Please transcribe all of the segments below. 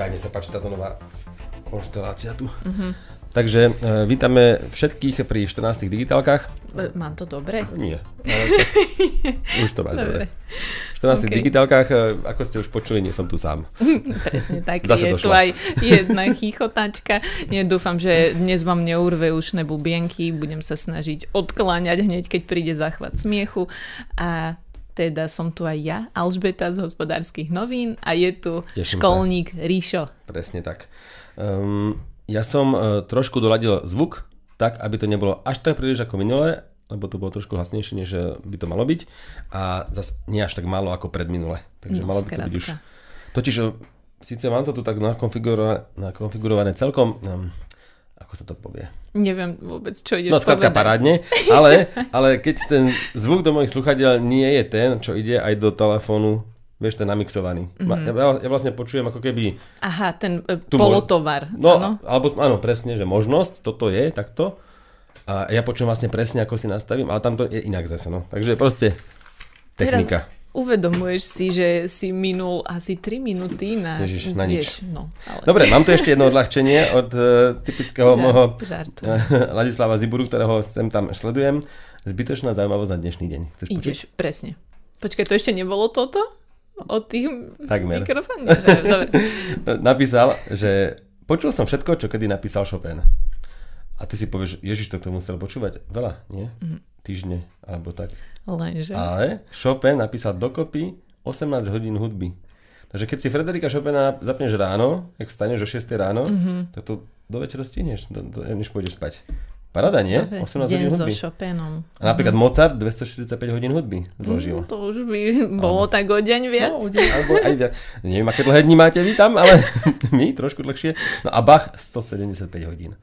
Ja, mne sa páči táto nová konštelácia tu. Takže uh, vítame všetkých pri 14 digitálkach. E, Mám to dobre? Nie, ale už to máš dobre. Dobre. V 14 OK. digitálkach, uh, ako ste už počuli, nie som tu sám. Presne tak. Zase je tu aj jedna chichotačka. Nie, dúfam, že dnes vám neurve ušné bubienky. Budem sa snažiť odkláňať hneď, keď príde záchvat smiechu. A teda som tu aj ja, Alžbeta z hospodárskych novín a je tu Teším sa. školník Ríšo. Presne tak. Um, ja som uh, trošku doladil zvuk, tak, aby to nebolo až tak príliš ako minule, lebo to bolo trošku hlasnejšie, než uh, by to malo byť. A zase nie až tak málo ako pred minule. Takže No, malo by to byť už... Totiž, uh, síce mám to tu tak nakonfigurované, nakonfigurované celkom... Um, ako sa to povie? Neviem vôbec, čo ideš No povedať. parádne, ale, ale keď ten zvuk do mojich sluchadiel nie je ten, čo ide aj do telefónu, vieš, ten namixovaný. Mm-hmm. Ja, ja vlastne počujem ako keby Aha, ten e, polotovar. No, áno? alebo áno, presne, že možnosť, toto je takto. A ja počujem vlastne presne, ako si nastavím, ale tam to je inak zase, no. Takže proste technika. Teraz uvedomuješ si, že si minul asi 3 minúty na... Ježiš, na nič. Vieš, no, ale... Dobre, mám tu ešte jedno odľahčenie od uh, typického Žart- môjho žartujem. Ladislava Ziburu, ktorého sem tam sledujem. Zbytočná zaujímavosť na dnešný deň. Chceš počuť? Ideš, presne. Počkaj, to ešte nebolo toto? Od tých Takmer. mikrofónov? Napísal, že počul som všetko, čo kedy napísal Chopin. A ty si povieš, Ježiš, to to musel počúvať veľa, nie? Mhm. Týždne, alebo tak. Lenže. Ale Chopin napísal dokopy 18 hodín hudby. Takže keď si Frederika Chopina zapneš ráno, ak vstaneš o 6 ráno, Mhm. mm-hmm. tak to do večera stihneš, do, do, než pôjdeš spať. Parada, nie? Dobre, 18 deň hodín so hudby. Chopinom. A napríklad Mozart 245 hodín hudby zložil. Mm, to už by bolo tak o deň viac. No, deň, alebo aj viac. Neviem, aké dlhé dni máte vy tam, ale my trošku dlhšie. No a Bach 175 hodín.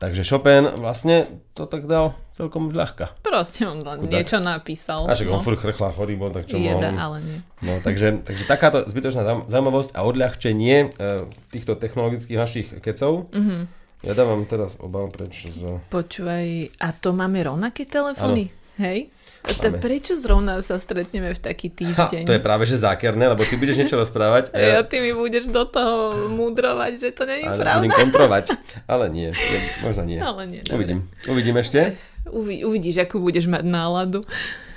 Takže Chopin vlastne to tak dal celkom zľahka. Proste on len niečo napísal. A však on no. furt chrchlá chorý bol, tak čo Jeda, mohol. ale nie. No, takže, takže takáto zbytočná zaujímavosť a odľahčenie e, týchto technologických našich kecov. Mm-hmm. Ja dávam teraz obal preč z... Počúvaj, a to máme rovnaké telefóny? Hej? To prečo zrovna sa stretneme v taký Ha, týždeň? to je práve že zákerné, lebo ty budeš niečo rozprávať. A ja ty mi budeš do toho múdrovať, že to není a pravda. budem kontrovať. Ale nie, nie možno nie. Ale nie, dobre. Uvidím. Uvidím ešte. Uvi, uvidíš, akú budeš mať náladu.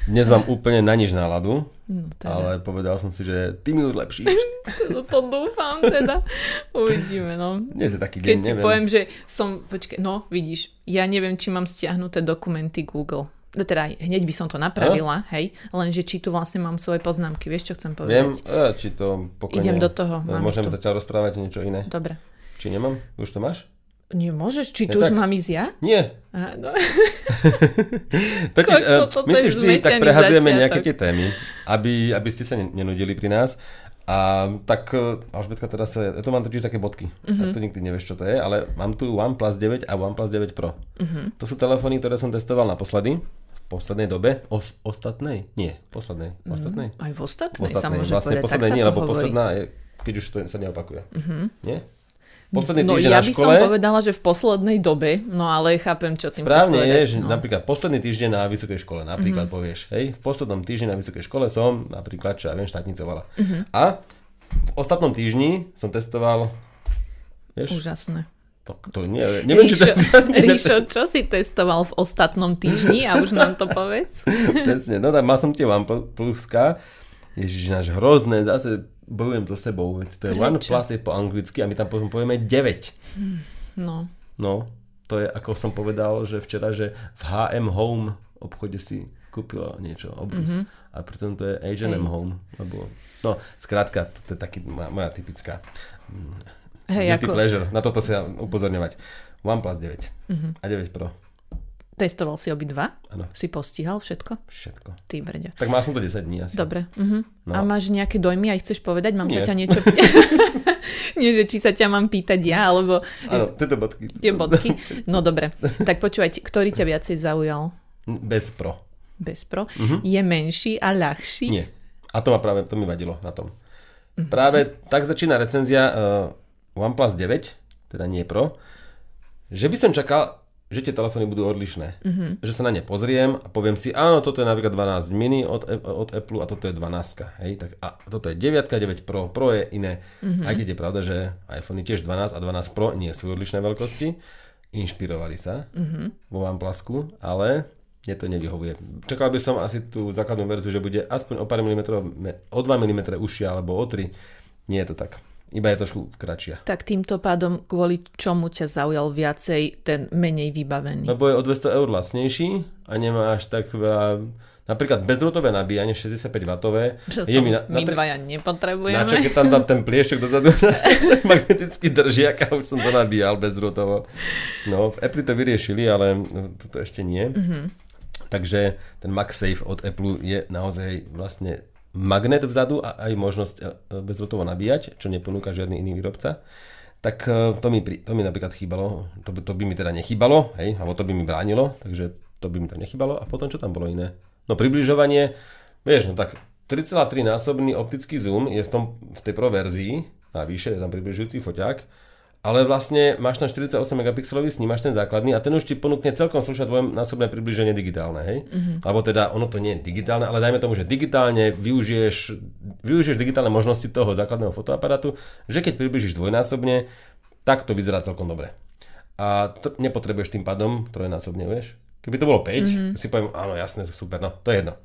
Dnes mám úplne na nič náladu, No, teda. ale povedal som si, že ty mi ju zlepšíš. No to dúfam teda. Uvidíme, no. Dnes je taký Keď deň, ti neviem. poviem, že som, počkaj, no vidíš, ja neviem, či mám stiahnuté dokumenty Google. No teda hneď by som to napravila, hej, lenže či tu vlastne mám svoje poznámky, vieš, čo chcem Viem, povedať? e, či to pokojne... Idem do toho, e, Môžem tu. zatiaľ rozprávať niečo iné. Dobre. Či nemám? Už to máš? Nie môžeš, či Ja tu už tak. mám ísť ja? Nie. Aha, no. Totiž, toto my si vždy tak prehadzujeme začiatok. nejaké tie témy, aby, aby ste sa ne- nenudili pri nás. A tak, uh, Alžbetka, teraz sa, ja to mám totiž také bodky. Uh-huh. A to nikdy nevieš, čo to je, ale mám tu OnePlus 9 a OnePlus 9 Pro. Uh-huh. To sú telefóny, ktoré som testoval naposledy. V poslednej dobe. Os, ostatnej? Nie, poslednej. Ostatnej? Aj v ostatnej, V sa ostatnej. môže Vlastne povedať, tak poslednej sa nie, lebo hovorí. posledná je, keď už to sa neopakuje. Uh-huh. Nie? Posledný No týždeň ja na by škole. som povedala, že v poslednej dobe, no ale chápem, čo tým Správne je, že no. napríklad posledný týždeň na vysokej škole, napríklad mm-hmm. povieš, hej, v poslednom týždni na vysokej škole som napríklad, čo ja viem, štátnicovala. Mm-hmm. A v ostatnom týždni som testoval, vieš, Úžasné. to, to nie, neviem, či to Ríšo, Ríšo, čo si testoval v ostatnom týždni a už nám to povedz. presne, no tak mal som tie OnePluska, Ježiš, náš hrozné, zase bojujem so sebou, to je Prečo? OnePlus je po anglicky a my tam potom povieme 9. No, No, to je, ako som povedal, že včera, že v HM Home obchode si kúpila niečo, obrus. Mm-hmm. A pritom to je H&M Hej. Home. Lebo, no, skrátka, to, je taký moja, moja typická mm, hej, guilty ako pleasure. Na toto sa upozorňovať. OnePlus 9 Mhm. mm-hmm. a 9 Pro. Testoval si obidva? Áno, Si postihal všetko? všetko. Ty brďo. Tak mal som to 10 dní asi. Dobre. Uh-huh. No. A máš nejaké dojmy, aj chceš povedať? Mám Nie. sa ťa niečo... Nie, že či sa ťa mám pýtať ja, alebo Áno, tieto bodky. tie bodky. No dobre. Tak počúvaj, ktorý ťa viacej zaujal? Bez Pro. Bez pro. Uh-huh. Je menší a ľahší? Nie. A to ma práve, to mi vadilo na tom. Práve tak začína recenzia uh, OnePlus 9, teda nie Pro, že by som čakal, že tie telefóny budú odlišné. Mm-hmm. Že sa na ne pozriem a poviem si, áno, toto je napríklad 12 mini od, od Apple a toto je 12. Hej? Tak, a toto je 9, 9 Pro, Pro je iné. Mm-hmm. Aj keď je pravda, že iPhone tiež 12 a 12 Pro nie sú odlišné veľkosti. Inšpirovali sa mm-hmm. vo OnePlusku, ale mne to nevyhovuje. Čakal by som asi tú základnú verziu, že bude aspoň o pár milimetrov, o 2 mm užšia alebo o 3. Nie je to tak. Iba je trošku kratšia. Tak týmto pádom kvôli čomu ťa zaujal viacej ten menej vybavený? Lebo je o 200 eur lacnejší a nemá až tak veľa... Napríklad bezdrôtové nabíjanie 65 W. je mi na, na, my dvaja nepotrebujeme. Na čo, keď tam dám ten pliešok dozadu, magnetický držiak a už som to nabíjal bezdrôtovo. No, v Apple to vyriešili, ale toto ešte nie. Mm-hmm. Takže ten MagSafe od Apple je naozaj vlastne magnet vzadu a aj možnosť e, bezhotovo nabíjať, čo neponúka žiadny iný výrobca, tak e, to mi, to mi napríklad chýbalo, to by, to by mi teda nechýbalo, hej, alebo to by mi bránilo, takže to by mi tam nechýbalo a potom čo tam bolo iné? No približovanie, vieš, no tak 3,3 násobný optický zoom je v, tom, v tej pro verzii, navyše je tam približujúci foťák, ale vlastne máš tam 48 megapixelový snímaš ten základný a ten už ti ponúkne celkom slušať dvojnásobné približenie digitálne, hej? Mm-hmm. Alebo teda ono to nie je digitálne, ale dajme tomu, že digitálne využiješ, využiješ digitálne možnosti toho základného fotoaparátu, že keď približíš dvojnásobne, tak to vyzerá celkom dobre. A to nepotrebuješ tým pádom trojnásobne, vieš? Keby to bolo 5, mm-hmm. si poviem, áno, jasné, super, no, to je jedno.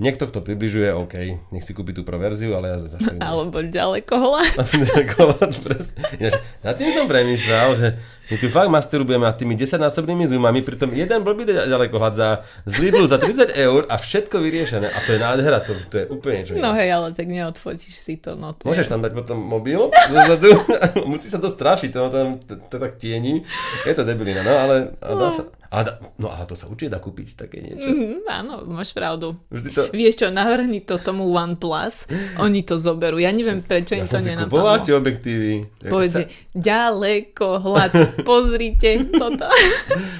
Niekto, kto približuje, OK, nech si kúpi tú proverziu, ale ja zase... Alebo ďalekohľad. ďalekohľad, presne. Ináč, nad tým som premýšľal, že my tu fakt masturbujeme nad tými 10-násobnými zoomami, pritom jeden blbý ďalekohľad za z Lidlu za 30 eur a všetko vyriešené. A to je nádhera, to, to je úplne čo No hej, ale tak neodfotíš si to. No, to Môžeš tam dať potom mobil zozadu, musíš sa to strašiť, to tam to, to tak tieni. Je to debilina, no ale dá sa, ale dá, no ale to sa určite dá kúpiť také niečo. Mm, áno, máš pravdu. Vždy to... Vieš čo, navrhni to tomu OnePlus, oni to zoberú. Ja neviem, prečo ja im to nenapadlo. Ja som si objektívy. Povedz, sa... ďaleko hľad pozrite toto.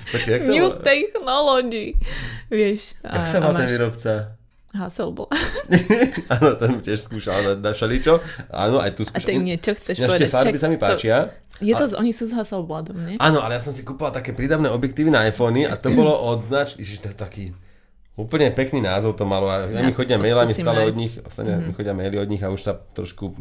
Počkej, sa New volá? technology. Vieš. Jak sa má ten výrobca? Hasselblad. Áno, ten tiež skúšal na, na šaličo. Áno, aj tu skúšal. A ten niečo chceš Ináč povedať. farby sa mi páčia. To, je to, a... oni sú s Hasselbladom, nie? Áno, ale ja som si kúpil také prídavné objektívy na iPhony a to bolo od znač... Ježiš, to je taký Úplne pekný názov to malo a ja, mi chodia mailami stále od nich, ostatne mm-hmm. mi chodia maily od nich a už sa trošku...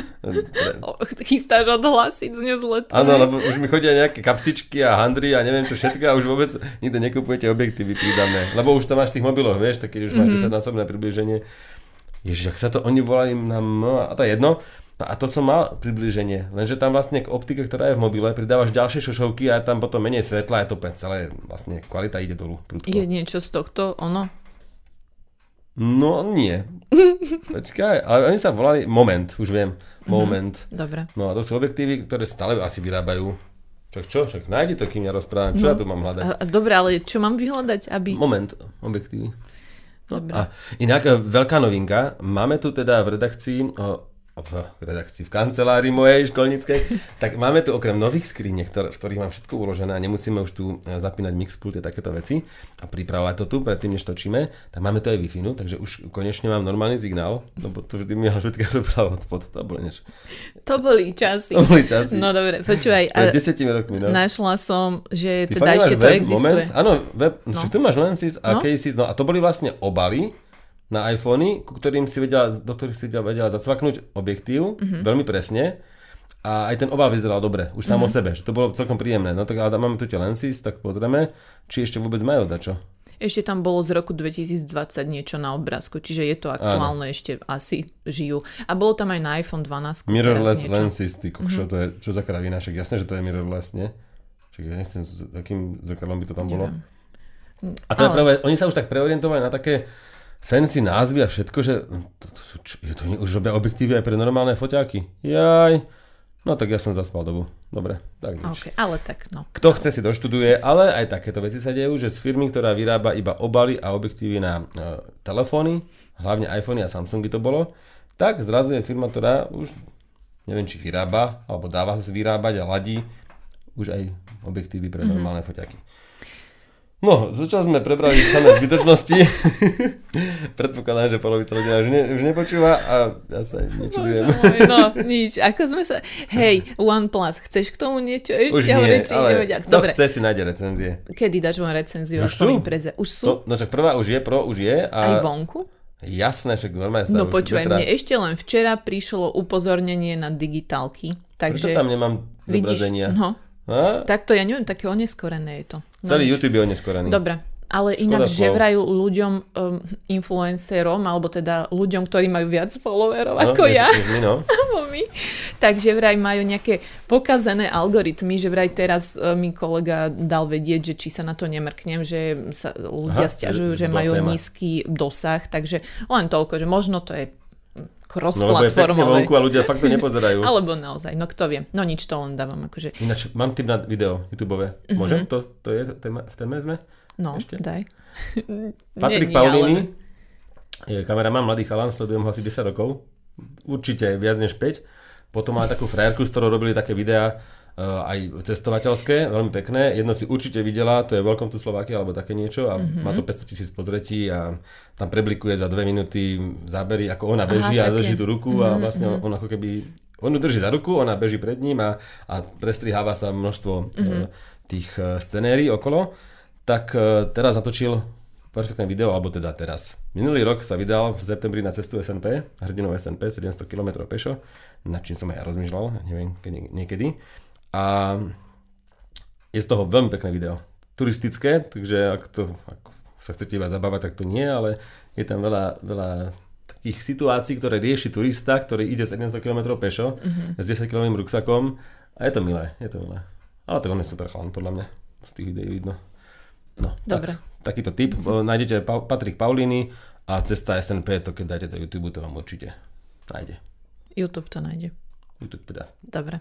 Chystáš odhlasiť z newsletteru. Áno, lebo už mi chodia nejaké kapsičky a handry a neviem čo všetko a už vôbec nikto nekupujete objektívy prídavné. Lebo už to máš v tých mobiloch, vieš, tak keď už máš mm-hmm. 10 násobné približenie. Ježiš, ak sa to oni volajú no a to je jedno. No a to som mal približenie, lenže tam vlastne k optike, ktorá je v mobile, pridávaš ďalšie šošovky a tam potom menej svetla a to celé vlastne kvalita ide dolu. Prudko. Je niečo z tohto ono? No nie. Počkaj, ale oni sa volali Moment, už viem. Mhm, Moment. Mm-hmm, dobre. No a to sú objektívy, ktoré stále asi vyrábajú. Čak čo? Však nájdi to, kým ja rozprávam. Čo no. ja tu mám hľadať? Dobre, ale čo mám vyhľadať, aby... Moment, objektívy. No, dobre. A inak e, veľká novinka. Máme tu teda v redakcii v redakcii, v kancelárii mojej školníckej, tak máme tu okrem nových skriniek, v ktorých mám všetko uložené a nemusíme už tu e, zapínať mixpult a takéto veci a pripravovať to tu predtým, než točíme, tak máme tu aj wi no, takže už konečne mám normálny signál, lebo to vždy mi všetko dobrá spod, to bolo niečo. To boli časy. To boli časy. No dobre, počúvaj. Pred desetimi rokmi, no. Našla som, že Ty teda ešte to web, existuje. Moment? Áno, web, no. tu máš Lensis a no? Cases, no a to boli vlastne obaly, na iPhony, ku ktorým si vedela, do ktorých si vedela zacvaknúť objektív mm-hmm. veľmi presne a aj ten obal vyzeral dobre, už sám mm-hmm. o sebe, že to bolo celkom príjemné. No tak ale máme tu tie lenses, tak pozrieme, či ešte vôbec majú dačo. Ešte tam bolo z roku 2020 niečo na obrázku, čiže je to aktuálne, Áno. ešte asi žijú. A bolo tam aj na iPhone 12. Mirrorless lenses, ty kokšo, mm-hmm. to je, čo za kravina, však jasné, že to je mirrorless, nie? Čiže ja nechcem, s akým zrkadlom by to tam bolo. A to Ale... je práve, oni sa už tak preorientovali na také fancy názvy a všetko, že to, to sú, čo, je to už robia objektívy aj pre normálne foťáky. Jaj, no tak ja som zaspal dobu. Dobre, tak nič. Okay, ale tak no. Kto chce si doštuduje, ale aj takéto veci sa dejú, že z firmy, ktorá vyrába iba obaly a objektívy na e, telefóny, hlavne iPhony a Samsungy to bolo, tak zrazu je firma, ktorá už neviem, či vyrába, alebo dáva sa vyrábať a ladí už aj objektívy pre mm-hmm. normálne foťaky. No, zatiaľ sme prebrali samé zbytočnosti. Predpokladám, že polovica ľudí už, ne, už nepočúva a ja sa nečudujem. No, nič. Ako sme sa... Hej, OnePlus, chceš k tomu niečo ešte hovoriť? či ale Dobre, chce si nájde recenzie. kedy dáš moju recenziu? Už sú? Preze... Už sú? To, no však prvá už je, pro už je Aj a vonku? jasné, však normálne sa No počúvaj, vetra- mne ešte len včera prišlo upozornenie na digitálky. Prečo Takže tam nemám zobrazenia? no, A? takto ja neviem, také oneskorené je to. No, Celý nič. YouTube je oneskorený. Dobre, ale Škoda inak slov. že vrajú ľuďom, um, influencerom, alebo teda ľuďom, ktorí majú viac followerov No, ako než- ja, než my, no. my, takže vraj majú nejaké pokazené algoritmy, že vraj teraz e, mi kolega dal vedieť, že či sa na to nemrknem, že sa ľudia Aha, stiažujú, že- že že majú téma. nízky dosah, takže len toľko, že možno to je No pekne cross-platformové. vonku a ľudia fakt to nepozerajú. Alebo naozaj, no kto vie. No nič to len dávam akože. Ináč, mám tip na video YouTube. Mhm. Môžem? To, to je téma, v téme sme? No, Ešte? daj. Patrik Paulini ale- je kameraman, mladý chalan, sledujem ho asi 10 rokov. Určite viac než 5. Potom má takú frajerku, s ktorou robili také videá aj cestovateľské, veľmi pekné. Jedno si určite videla, to je Welcome to Slovakia alebo také niečo a mm-hmm. má to 500 tisíc pozretí a tam preblikuje za dve minúty zábery, ako ona beží Aha, a drží tú ruku a vlastne on ako keby on ju drží za ruku, ona beží pred ním a, a prestriháva sa množstvo mm-hmm. tých eh, scenérií okolo. Tak eh, teraz natočil perfektné video, alebo teda teraz. Minulý rok sa vydal v septembri na cestu SNP, hrdinou SNP, 700 km pešo, nad čím som aj ja rozmýšľal, neviem, niekedy. A je z toho veľmi pekné video. Turistické, takže ak, to, ak sa chcete iba zabávať, tak to nie, ale je tam veľa, veľa takých situácií, ktoré rieši turista, ktorý ide 700 km pešo mm-hmm. s 10 km ruksakom a je to milé, je to milé. Ale to on je super chalán, podľa mňa. Z tých videí vidno. No, Dobre. Tak, takýto tip. O, Nájdete pa- Patrik Paulini a cesta SNP, to keď dáte do YouTube, to vám určite nájde. YouTube to nájde. YouTube teda. Dobre.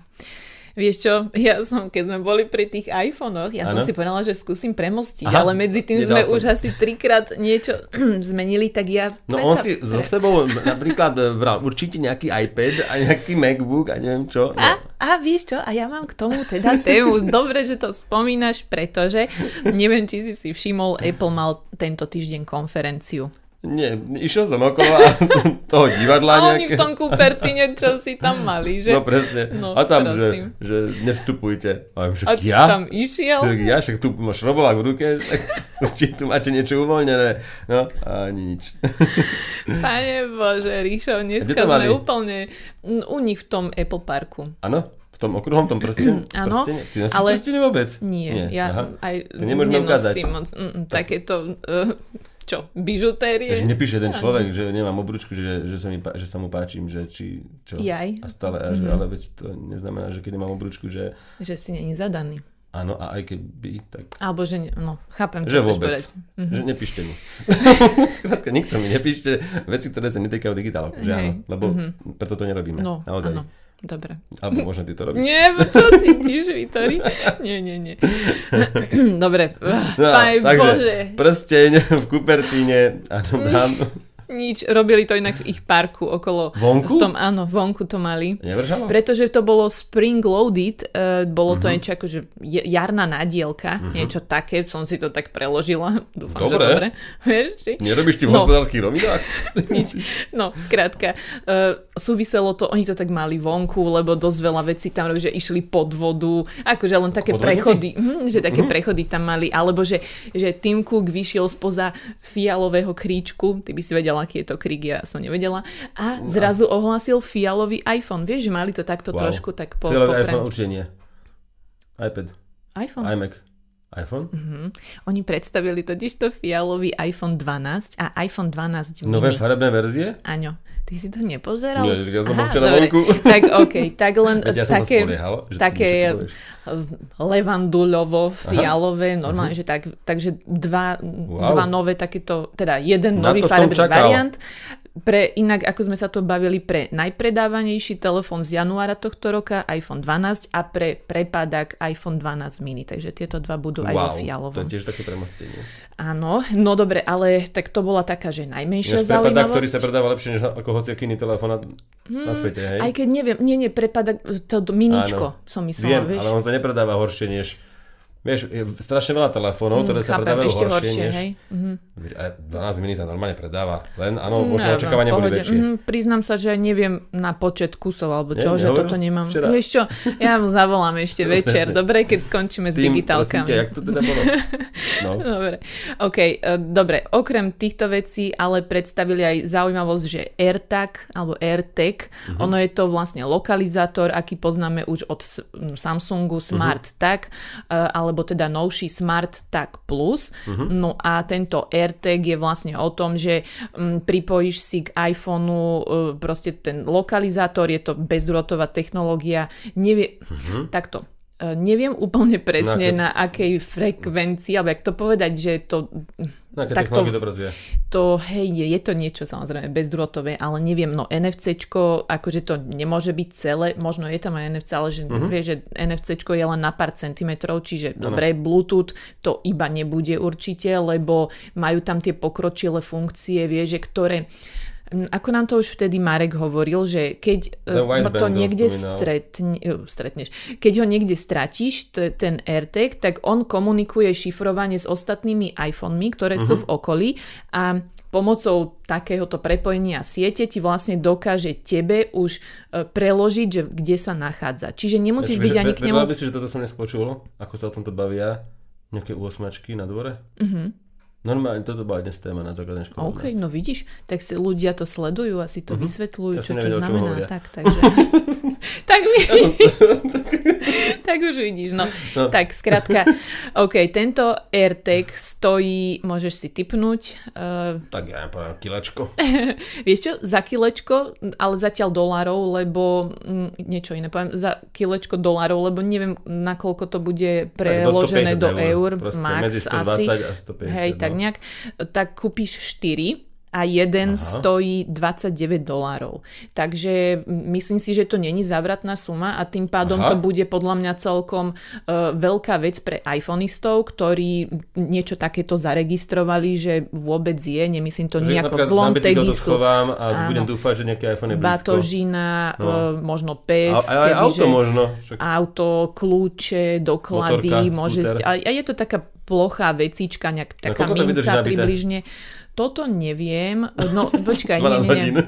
Vieš čo, ja som, keď sme boli pri tých iPhonech, ja som Áno. si povedala, že skúsim premostiť, Aha, ale medzi tým sme som. už asi trikrát niečo zmenili, tak ja... No on si so sebou napríklad bral určite nejaký iPad a nejaký MacBook a neviem čo. No. A, a vieš čo, a ja mám k tomu teda tému. Dobre, že to spomínaš, pretože neviem, či si si všimol, Apple mal tento týždeň konferenciu. Nie, išiel som okolo a toho divadla A oni v nejaké. tom Kupertine, čo si tam mali, že? No presne. No, a tam, že, prosím. že nevstupujte. A, však A ja? tam išiel? Že ja, však tu máš robovák v ruke, však či tu máte niečo uvoľnené. No, a ani nič. Pane Bože, Ríšo, dneska sme úplne u nich v tom Apple Parku. Áno? V tom okruhom, tom prstene? Áno? Ty ale- prstene vôbec? Nie, Nie, ja aha. aj To nemôžeme ukázať. moc mm, mm, takéto, uh, čo, bižutérie? Že nepíše jeden človek, že nemám obručku, že, že, sa mi, že sa mu páčim, že či čo. Jaj. A stále, a že, ale veď to neznamená, že keď nemám obručku, že Že si není zadaný. áno, a aj keď by, tak Alebo že, ne, no, chápem, že čo chceš vôbec. povedať. Mhm. Že nepíšte mi. Skrátka, nikto mi nepíšte veci, ktoré sa netýkajú digitálok, že áno, lebo preto to nerobíme. No, naozaj. áno, dobre. Alebo možno ty to robíš. Nie, čo si tiš, Vitori? Nie, nie, nie. Dobre, No, Pane takže Bože. prsteň v Kupertíne, áno, dám. Nič, robili to inak v ich parku okolo. Vonku? V tom, áno, vonku to mali. Nevršalo? Pretože to bolo spring loaded, uh, bolo Mhm. to niečo ako, že jarná nádielka, niečo také, som si to tak preložila, dúfam, že Dobre. dobre. Vieš, či? Nerobíš ty v No. hospodárskych rovinách? Nič. No, skrátka, uh, súviselo to, oni to tak mali vonku, lebo dosť veľa vecí tam robili, že išli pod vodu, akože len také Podvodníci? prechody, hm, že také prechody tam mali, alebo že, že Tim Cook vyšiel spoza fialového kríčku, ty by si vedela, aký je to krík, ja som nevedela, a zrazu ohlásil fialový iPhone. Vieš, že mali to takto Wow. trošku tak po, Fialový popre- iPhone určite nie. iPad, iPhone. iMac, iPhone? Mhm. Oni predstavili totiž to fialový iPhone 12 a iPhone 12 mini. Nové farebné verzie? Áno. Ty si to nepozeral? Nie, ja som Aha, včera dobre. vonku. Tak OK, tak len Veď ja také, spoliehal, také levandulovo, fialové, normálne, že tak, takže dva, Wow. dva nové takéto, teda jeden Na nový farebný čakal. variant. Pre, inak, ako sme sa to bavili, pre najpredávanejší telefón z januára tohto roka iPhone 12 a pre prepadak iPhone 12 mini. Takže tieto dva budú aj vo Wow, to fialovom. je tiež také premostenie. Áno, no dobre, ale tak to bola taká, že najmenšia Ináč prepadák, ktorý zaujímavosť. sa predáva lepšie než ako hociaký iný telefón na, na svete, hej? Aj keď neviem, nie, nie, prepadak, to, to miničko Áno. som myslela, Viem, vieš. ale on sa nepredáva horšie než Vieš, je strašne veľa telefónov, ktoré sa Mm, Chápem, predávajú ešte horšie, horšie, než... hej. Mhm. Aj 12 minút sa normálne predáva. Len, áno, možno Neviem, očakávania boli väčšie. Mhm, priznám sa, že neviem na počet kusov, alebo čo, že nehovoril? toto nemám. Včera. Vieš čo, ja mu zavolám ešte večer, Presne. dobre, keď skončíme s Tým, prosím digitálkami. ťa, jak to teda bolo? No. Dobre, OK, e, dobre, okrem týchto vecí ale predstavili aj zaujímavosť, že AirTag alebo AirTag, Mhm. ono je to vlastne lokalizátor, aký poznáme už od S- Samsungu Smart Mhm. Tag, e, alebo teda novší Smart Tag Plus. Mhm. No a tento AirTag je vlastne o tom, že m, pripojíš si k iPhoneu e, proste ten lokalizátor, je to bezdrôtová technológia, nevie, takto, e, neviem úplne presne Na na akej frekvencii, alebo jak to povedať, že to, No, aké Tak to- to hej, je, je to niečo samozrejme bezdrôtové, ale neviem, no NFCčko, akože to nemôže byť celé, možno je tam aj NFC, ale že Mhm. vie, že NFCčko je len na pár centimetrov, čiže dobre, Bluetooth to iba nebude určite, lebo majú tam tie pokročilé funkcie, vie, že ktoré ako nám to už vtedy Marek hovoril, že keď eh, to niekde stretne, eh, stretneš, keď ho niekde stratíš, t- ten AirTag, tak on komunikuje šifrovanie s ostatnými iPhonemi, ktoré sú Mhm. v okolí a pomocou takéhoto prepojenia siete ti vlastne dokáže tebe už eh, preložiť, že kde sa nachádza. Čiže nemusíš byť ani k nemu... Vedela by si, že toto som nespočul, ako sa o tomto bavia nejaké 8 na dvore? Mhm. Normálne, toto bola dnes téma na základnej škole. OK, no vidíš, tak si ľudia to sledujú a si to vysvetľujú, Ja čo to nevedel, znamená. hovoria. Tak, takže... tak, mi... tak už vidíš, no. No. Tak, skrátka, OK, tento AirTag stojí, môžeš si typnúť, uh, Tak ja poviem, kilečko. vieš čo, za kilečko, ale zatiaľ dolárov, lebo mm, niečo iné poviem, za kilečko dolárov, lebo neviem, nakoľko to bude preložené do, eur, proste, max medzi 120 asi. a 150. Hej, tak no. nejak, tak kúpiš 4 a jeden Aha. stojí 29 dolárov. Takže myslím si, že to není závratná suma a tým pádom Aha. to bude podľa mňa celkom uh, veľká vec pre iPhoneistov, ktorí niečo takéto zaregistrovali, že vôbec je, nemyslím to Že nejako zlom, to sú schovám a Áno. budem dúfať, že nejaký iPhone je blízko. batožina, No. uh, možno pes, A, aj auto možno. Však, auto, kľúče, doklady, Motorka, môže a, a je to taká plochá vecička, nejak taká to vydrží minca približne. Toto neviem, no počkaj, 12 nie, nie, nie.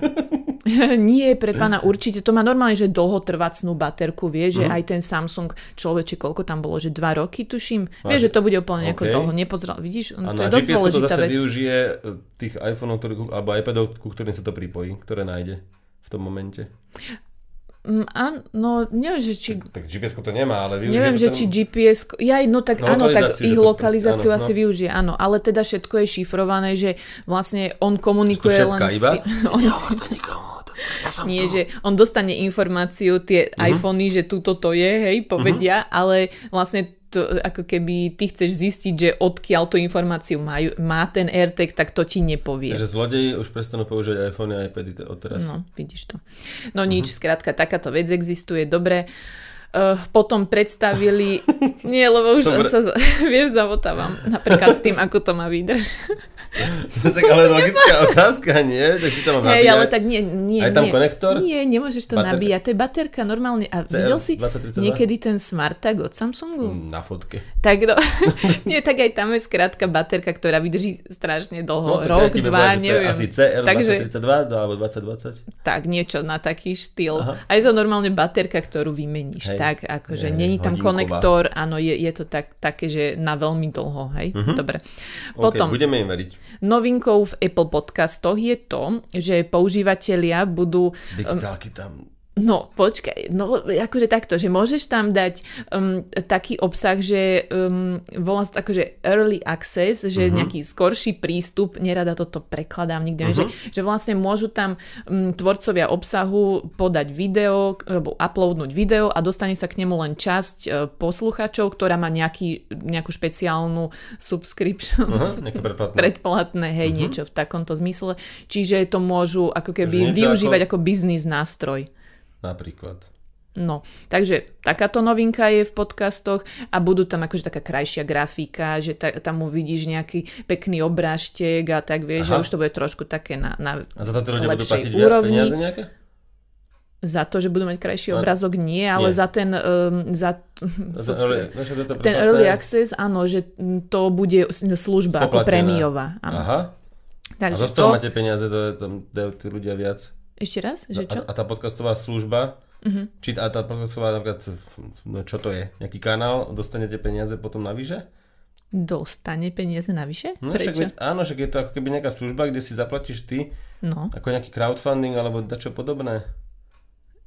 nie, pre pána určite, to má normálne, že dlhotrvacnú baterku, vie, že aj ten Samsung, človeče, koľko tam bolo, že dva roky tuším, vie, že to bude úplne nejako OK. dlho, nepozrel, vidíš, A to je dosť dôležitá zase vec. využije e, tých iPhoneov ktorý, alebo iPadov, ku ktorým sa to pripojí, ktoré nájde v tom momente. Mm, áno, neviem, že či Tak GPS to nemá, ale využije Neviem, že ten... či GPS... Ja, no tak No, áno, tak ich lokalizáciu proste- áno, asi no. využije, áno. Ale teda všetko je šifrované, že vlastne on komunikuje len s tým... On, to nikomu. Ja som nie, tu. že on dostane informáciu, tie Mhm. iPhony, že túto to je, hej, povedia, ale vlastne to, ako keby ty chceš zistiť, že odkiaľ tú informáciu majú, má ten AirTag, tak to ti nepovie. Takže zlodeji už prestanú používať iPhone a iPady odteraz. No, vidíš to. No nič, skrátka, takáto vec existuje, dobre. Uh, potom predstavili, nie, lebo už Dobre. sa, vieš, zamotávam napríklad s tým, ako to má vydrž. tak ale logická otázka, nie? Tak to mám nabíjať? ale tak nie, nie, A je tam nie. konektor? Nie, nemôžeš to Baterka? nabíjať, to je baterka normálne. A videl si 2032? niekedy ten Smart Tag od Samsungu? Na fotke. Tak no, nie, tak aj tam je skrátka baterka, ktorá vydrží strašne dlho, tak rok, nejaký dva, to je neviem. Asi CR Takže 2032 alebo 2020. tak niečo na taký štýl. Aha. A je to normálne baterka, ktorú vymeníš. Hej. Tak, akože Hej, není tam hodinková. konektor, áno, je, je to tak, také, že na veľmi dlho, hej? Dobre. Potom, OK, budeme im veriť. Novinkou v Apple podcastoch je to, že používateľia budú Digitálky tam. No, počkaj, no akože takto, že môžeš tam dať um, taký obsah, že um, volá sa to akože early access, že uh-huh. nejaký skorší prístup, nerada toto prekladám nikde, uh-huh. že, že vlastne môžu tam um, tvorcovia obsahu podať video, alebo uploadnúť video a dostane sa k nemu len časť uh, posluchačov, ktorá má nejaký, nejakú špeciálnu subscription. Nejaké predplatné. predplatné, hej, uh-huh. niečo v takomto zmysle. Čiže to môžu ako keby využívať ako- ako biznis nástroj. Napríklad. No, takže takáto novinka je v podcastoch a budú tam akože taká krajšia grafika, že ta, tam uvidíš nejaký pekný obrážtek a tak vieš, Aha. že už to bude trošku také na, na A za to ľudia budú platiť úrovni. peniaze nejaké? Za to, že budú mať krajší A- obrázok, nie, ale Nie. za ten, um, za, Za- to ten early access, áno, že to bude služba ako prémiová. Áno. Aha. A Takže zo z toho to... máte peniaze, to tam dajú tí ľudia viac. Ešte raz? Že čo? A, a tá podcastová služba, či a tá podcastová napríklad, no čo to je, nejaký kanál, dostanete peniaze potom navyše? Dostane peniaze navyše? No, však, Prečo? veď, áno, však je to ako keby nejaká služba, kde si zaplatíš ty, No, ako nejaký crowdfunding alebo dačo podobné.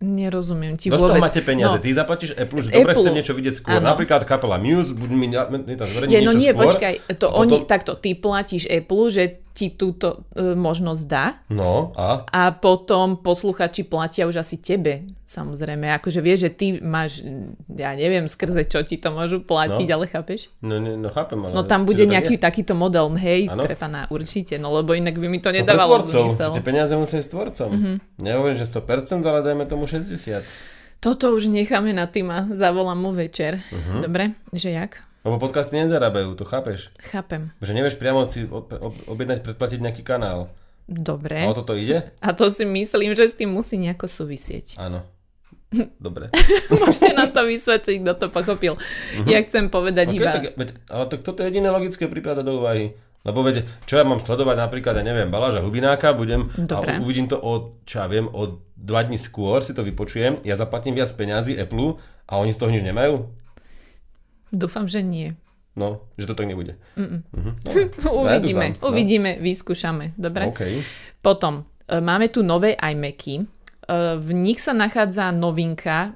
nerozumiem ti Do z toho vôbec. máte peniaze, No, ty zaplatíš Apple, že dobre, Apple, chcem niečo vidieť skôr. áno. Napríklad kapela Muse, buď mi, tam zverejní je, no niečo nie, skôr. počkaj, to a oni, potom- takto, ty platíš Apple, že ti túto e, možnosť dá No, a? a potom posluchači platia už asi tebe, samozrejme. Akože vieš, že ty máš, ja neviem, skrze čo ti to môžu platiť, No. ale chápeš? No, ne, no chápem, ale... No tam bude nejaký je? takýto model, hej, Áno. pre pána určite, no lebo inak by mi to No, nedávalo tvorcov, zmysel. Tie peniaze musia ísť tvorcom. Nehovorím, že 100%, ale dajme tomu 60%. Toto už necháme na týma, zavolám mu večer. Mhm. Dobre, že jak? Lebo podcasty nezarábajú, to chápeš? Chápem. Že nevieš priamo si ob- ob- objednať, predplatiť nejaký kanál. Dobre. A o toto ide? A to si myslím, že s tým musí nejako súvisieť. Áno. Dobre. Môžete nám to vysvetliť, kto to pochopil. Ja chcem povedať Okay, iba... tak, veď, ale tak toto je jediné logické prípada do úvahy. Lebo veď, čo ja mám sledovať napríklad, ja neviem, Baláža Hubináka, budem Dobre. a uvidím to o, čo ja viem, o dva dní skôr si to vypočujem, ja zaplatím viac peňazí Apple a oni z toho nič nemajú? Dúfam, že nie. No, že to tak nebude. No, Uvidíme, ja uvidíme, vyskúšame. Dobre? No. OK. Potom, e, máme tu nové iMacy. E, V nich sa nachádza novinka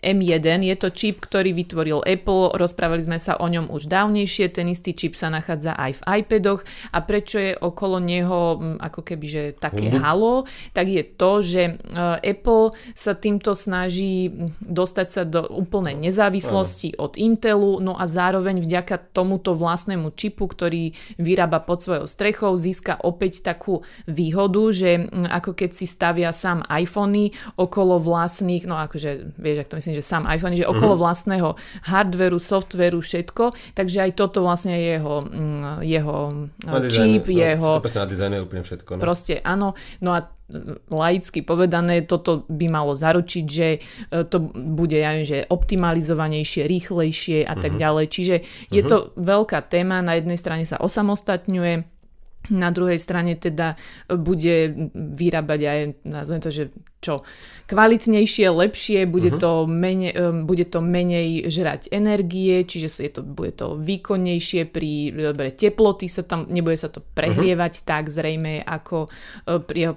M1. Je to čip, ktorý vytvoril Apple. Rozprávali sme sa o ňom už dávnejšie. Ten istý čip sa nachádza aj v iPadoch. A prečo je okolo neho ako keby že také Humbug. halo, tak je to, že e, Apple sa týmto snaží dostať sa do úplnej nezávislosti od Intelu, no a zároveň vďaka tomuto vlastnému čipu, ktorý vyrába pod svojou strechou, získa opäť takú výhodu, že ako keď si stavia sám iPhony okolo vlastných, no akože vieš, ak to myslím, že sám iPhone, že okolo Mhm. vlastného hardveru, softveru, všetko, takže aj toto vlastne je jeho, mm, jeho dizajne, čip, no, jeho 100% na dizajne je úplne všetko. No. Proste áno. No a mm, laicky povedané, toto by malo zaručiť, že e, to bude, ja viem, že optimalizovanejšie, rýchlejšie a tak ďalej. Čiže je to veľká téma, na jednej strane sa osamostatňuje, na druhej strane teda bude vyrábať aj, nazvem to, že čo, kvalitnejšie, lepšie, bude, Mhm. to menej, um, bude to menej žrať energie, čiže je to, bude to výkonnejšie pri dobre, teploty sa tam, nebude sa to prehrievať tak zrejme ako uh, pri jeho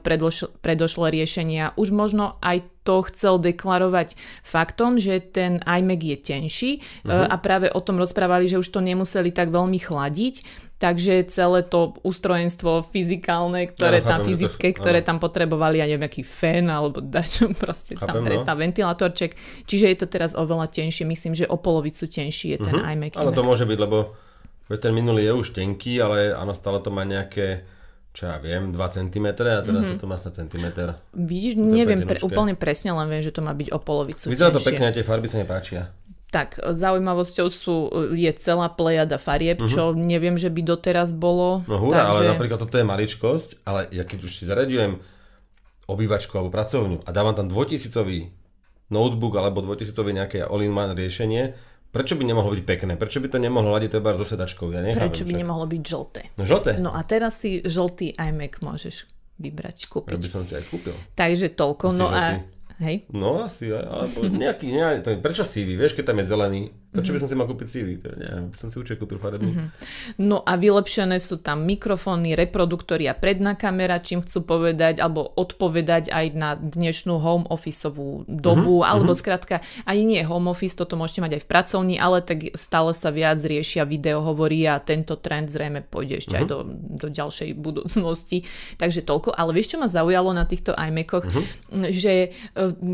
predošlé riešenia. Už možno aj to chcel deklarovať faktom, že ten iMac je tenší uh, a práve o tom rozprávali, že už to nemuseli tak veľmi chladiť, takže celé to ústrojenstvo fyzikálne, ktoré Áno, tam chápem, že to- fyzické, ktoré tam potrebovali, ja neviem, aký fén alebo dačo, proste tam Chápem, no. predstav ventilátorček. Čiže je to teraz oveľa tenšie, myslím, že o polovicu tenší je ten iMac. Ale to môže byť, lebo ten minulý je už tenký, ale áno, stále to má nejaké, čo ja viem, 2 cm a teraz mm-hmm. to má snad centimeter. Vidíš, neviem pre, úplne presne, len viem, že to má byť o polovicu Vyzerá to pekne, tie farby sa mi páčia. Tak, zaujímavosťou sú, je celá plejada farieb, Mhm. čo neviem, že by doteraz bolo. No húra, takže... ale napríklad toto je maličkosť, ale ja keď už si zaraďujem obývačku alebo pracovňu a dávam tam 2000 notebook alebo 2000 nejaké all-in-one riešenie, prečo by nemohlo byť pekné? Prečo by to nemohlo ladiť teba so sedačkou? Ja nechápem. Prečo by však. nemohlo byť žlté? No žlté. No a teraz si žltý iMac môžeš vybrať, Ja kúpiť. by som si aj kúpil. Takže toľko. Asi no žltý. a hej, No asi, alebo nejaký, nejaký prečo sivý, vieš, keď tam je zelený, prečo by som si mal kúpiť sivý, to, neviem, by som si určite kúpil farebný. No a vylepšené sú tam mikrofóny, reproduktory a predná kamera, čím chcú povedať alebo odpovedať aj na dnešnú home officeovú dobu, Mhm, alebo skrátka aj nie home office, toto môžete mať aj v pracovni, ale tak stále sa viac riešia videohovory a tento trend zrejme pôjde ešte Mhm. aj do, do ďalšej budúcnosti. Takže toľko. Ale vieš, čo ma zaujalo na týchto iMacoch? Mhm. Že e,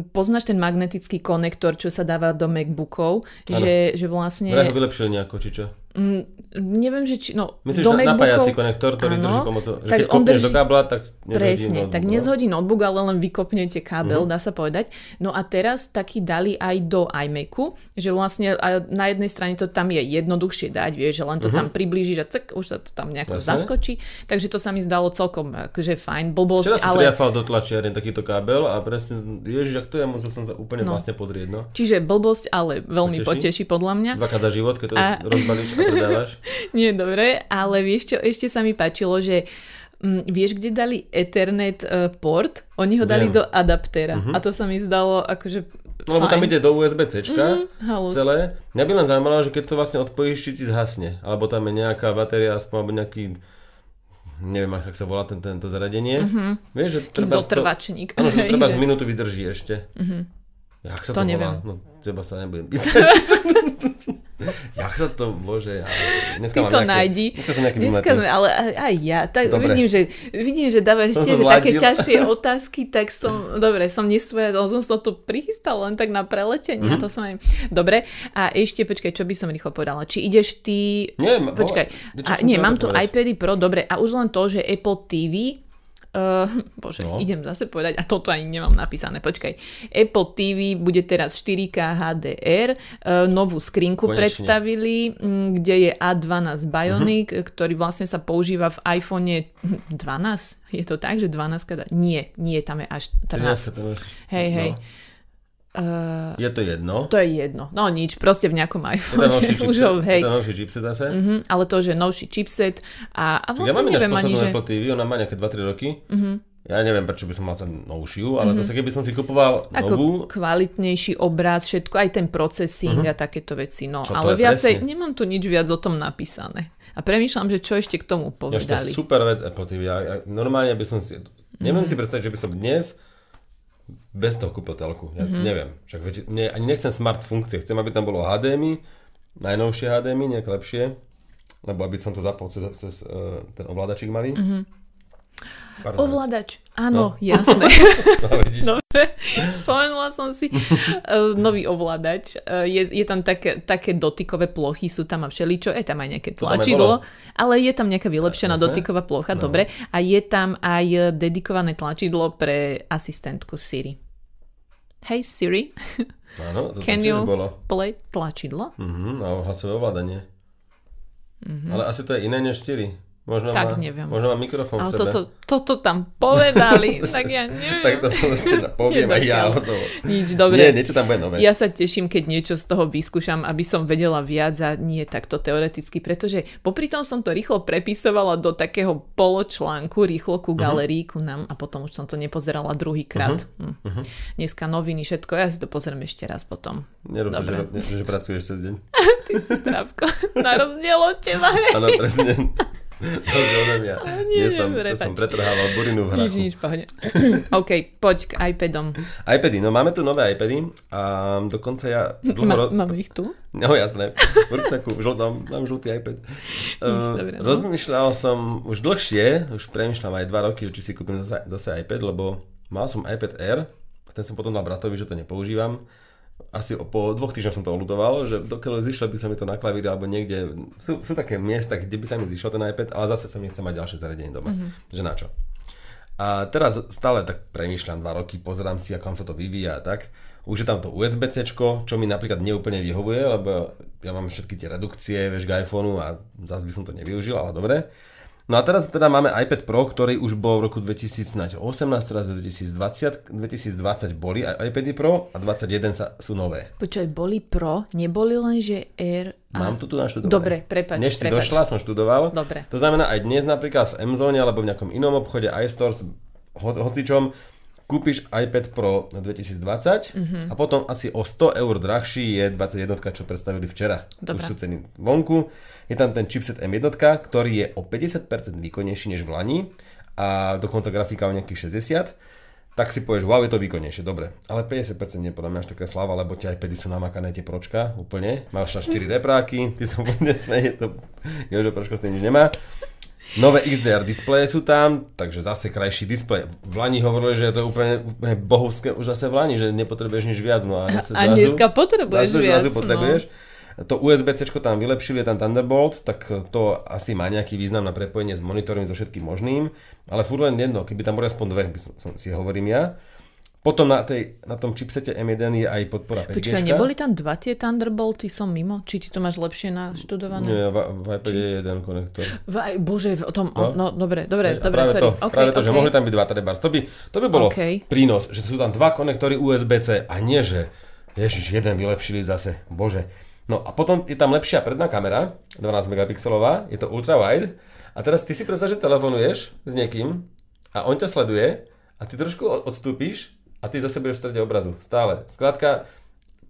poznáš ten magnetický konektor, čo sa dáva do MacBookov, že, že vlastne... Vraj ho vylepšili nejako, či čo? Mm, neviem, že či... No, Myslíš do na, napájací konektor, ktorý Áno, drží pomocou... Že tak keď on drží- do kábla, tak nezhodí Presne, notebook, tak no? nezhodí notebook, ale len vykopnete kábel, Mhm. dá sa povedať. No a teraz taký dali aj do iMacu, že vlastne na jednej strane to tam je jednoduchšie dať, vieš, že len to tam priblížiš a cek, už sa to tam nejako Mhm. Jasné. zaskočí. Takže to sa mi zdalo celkom akože fajn, blbosť, Včera som ale... triafal do tlačiareň takýto kábel a presne, ježiš, ak to je, musel som sa úplne No. vlastne pozrieť, no. Čiže blbosť, ale veľmi Poteší? poteší podľa mňa. Dvakrát za život, keď to A- rozbalíš a predávaš. Nie, dobre, ale vieš čo, ešte sa mi páčilo, že mm, vieš, kde dali Ethernet uh, port? Oni ho dali Viem. do adaptéra. A to sa mi zdalo akože No lebo tam ide do USB-C halus. celé. Mňa by len zaujímalo, že keď to vlastne odpojíš, či ti zhasne. Alebo tam je nejaká batéria, aspoň alebo nejaký neviem, ak sa volá ten, tento zariadenie. Vieš, že treba to, zotrvačník. áno, že treba z minútu vydrží ešte. Jak sa To to, neviem. volá? No, teba sa nebudem pýtať. Jak sa to, bože, ja... Dneska Ty to nejaké, nájdi. Dneska som nejaký Dneska, ale aj ja. Tak Dobre. vidím, že, vidím, že dávaš že také ťažšie otázky, tak som, dobre, som nesvoja, ale som sa to prichystal len tak na preletenie Mhm. a to som aj... Dobre, a ešte, počkaj, čo by som rýchlo povedala. Či ideš ty... Nie, počkaj, o, čo a, nie, mám tu povedať? iPady Pro, dobre, a už len to, že Apple TV Uh, bože, No. idem zase povedať, a toto ani nemám napísané, počkaj. Apple TV bude teraz 4K HDR, uh, novú skrinku Konečne. predstavili, mm, kde je A12 Bionic, uh-huh. ktorý vlastne sa používa v iPhone 12. Je to tak, že 12? dá- Nie, nie, tam je až 13. 13. Hej, hej. No. Uh, Je to jedno. to je jedno. No nič, proste v nejakom iPhone. novší Už ho, hej. je novší chipset zase. Mhm, ale to, že novší chipset a, a Ja vlastne mám ináč neviem ani, že... Apple TV, ona má nejaké 2-3 roky. Mhm. Ja neviem, prečo by som mal sa novšiu, ale zase keby som si kupoval Ako novú, kvalitnejší obraz, všetko, aj ten procesing a takéto veci. No, Čo ale viacej, presne? nemám tu nič viac o tom napísané. A premýšľam, že čo ešte k tomu Ja, to je povedali. super vec Apple TV. Ja, ja, normálne by som si... Neviem Mhm. si predstaviť, že by som dnes bez toho kúpil telku. Ja Mhm. neviem. Však viete, ne, ani nechcem smart funkcie. Chcem, aby tam bolo HDMI, najnovšie HDMI, nejaké lepšie, lebo aby som to zapol cez, cez uh, ten ovládačik malý. Mhm. Pardon, Ovládač, áno, jasné. No, vidíš. Dobre, spomenula som si. Uh, nový ovládač. Uh, je, je tam také, také dotykové plochy, sú tam a všeličo, je tam aj nejaké tlačidlo, ale je tam nejaká vylepšená Jasné. dotyková plocha, No. dobre. A je tam aj dedikované tlačidlo pre asistentku Siri. Hej Siri, Áno, to can you bolo. play tlačidlo? Mhm, a hlasové ovládanie. Ale asi to je iné než Siri. Možno Tak, má, neviem. Možno má mikrofón Ale v sebe. toto, toto tam povedali, tak ja neviem. tak to proste poviem aj ja. Hotovo. Nič, dobre. Nie, niečo tam bude nové. Ja sa teším, keď niečo z toho vyskúšam, aby som vedela viac a nie takto teoreticky, pretože popri tom som to rýchlo prepisovala do takého poločlánku, rýchlo ku galerii, ku nám a potom už som to nepozerala druhýkrát. Uh-huh. Hm. Dneska noviny, všetko, ja si to pozriem ešte raz potom. Nerob sa, že, že pracuješ cez deň. Ty si trávko, na rozdiel od teba. Áno, presne. Rozdiel odo mňa. nie, Nie som, čo som pretrhával burinu v Nič, hrachu. nič, pohode. OK, poď k iPadom. iPady, no máme tu nové iPady a dokonca ja dlho... Ma, ro- mám ich tu? No jasné, v ruksaku, žltom, mám žltý iPad. Nič, Uh, dobre, no. rozmýšľal som už dlhšie, už premýšľam aj dva roky, že či si kúpim zase, zase iPad, lebo mal som iPad Air a ten som potom dal bratovi, že to nepoužívam. Asi po dvoch týždňoch som to oľudoval, že dokiaľ zišlo by sa mi to na klavíri alebo niekde, sú, sú také miesta, kde by sa mi zišlo ten iPad, ale zase som nechcem mať ďalšie zariadenie doma, mm-hmm. že na čo. A teraz stále tak premýšľam dva roky, pozerám si, ako sa to vyvíja a tak. Už je tam to USB-C, čo mi napríklad neúplne vyhovuje, lebo ja mám všetky tie redukcie, vieš, k iPhoneu a zase by som to nevyužil, ale dobre. No a teraz teda máme iPad Pro, ktorý už bol v roku 2018, teraz je 2020, 2020 boli aj iPady Pro a 21 sa, sú nové. Počkaj, boli Pro, neboli len, že Air a... Mám to tu naštudované. Dobre, prepáč, Než si prepáč. došla, som študoval. Dobre. To znamená aj dnes napríklad v M-Zone alebo v nejakom inom obchode iStores, ho, hocičom, kúpiš iPad Pro 2020 Mhm. a potom asi o 100 eur drahší je 21, čo predstavili včera. Dobre. Už sú ceny vonku. Je tam ten chipset M1, ktorý je o 50% výkonnejší než v Lani a dokonca grafika o nejakých 60 tak si povieš, wow, je to výkonnejšie, dobre. Ale 50% nie podľa mňa až taká sláva, lebo tie iPady sú namakané tie pročka úplne. Máš na 4 repráky, ty sa úplne smeje, to Jožo Pročko s tým nič nemá. Nové XDR displeje sú tam, takže zase krajší displej. V Lani hovorili, že je to úplne, úplne bohovské, už zase v Lani, že nepotrebuješ nič viac. No a, zase A dneska potrebuješ zase viac, zrazu no. potrebuješ. To USB-C tam vylepšili, je tam Thunderbolt, tak to asi má nejaký význam na prepojenie s monitorom so všetkým možným, ale furt len jedno, keby tam boli aspoň dve, by som, som si hovorím ja. Potom na, tej, na tom chipsete M1 je aj podpora 5G. Počkaj, neboli tam dva tie Thunderbolty, som mimo? Či ty to máš lepšie naštudované? Nie, v, v iPade je jeden konektor. V, bože, v tom, no, no dobre, dobre, dobre, práve sorry. to, okay, práve to okay. že mohli tam byť dva trebárs. To by, to by bolo OK. prínos, že sú tam dva konektory USB-C a nie, že ježiš, jeden vylepšili zase, bože. No a potom je tam lepšia predná kamera, 12 megapixelová, je to ultra wide a teraz ty si predstav, že telefonuješ s niekým a on ťa sleduje a ty trošku od- odstúpíš a ty zase budeš v strede obrazu. Stále. Skrátka,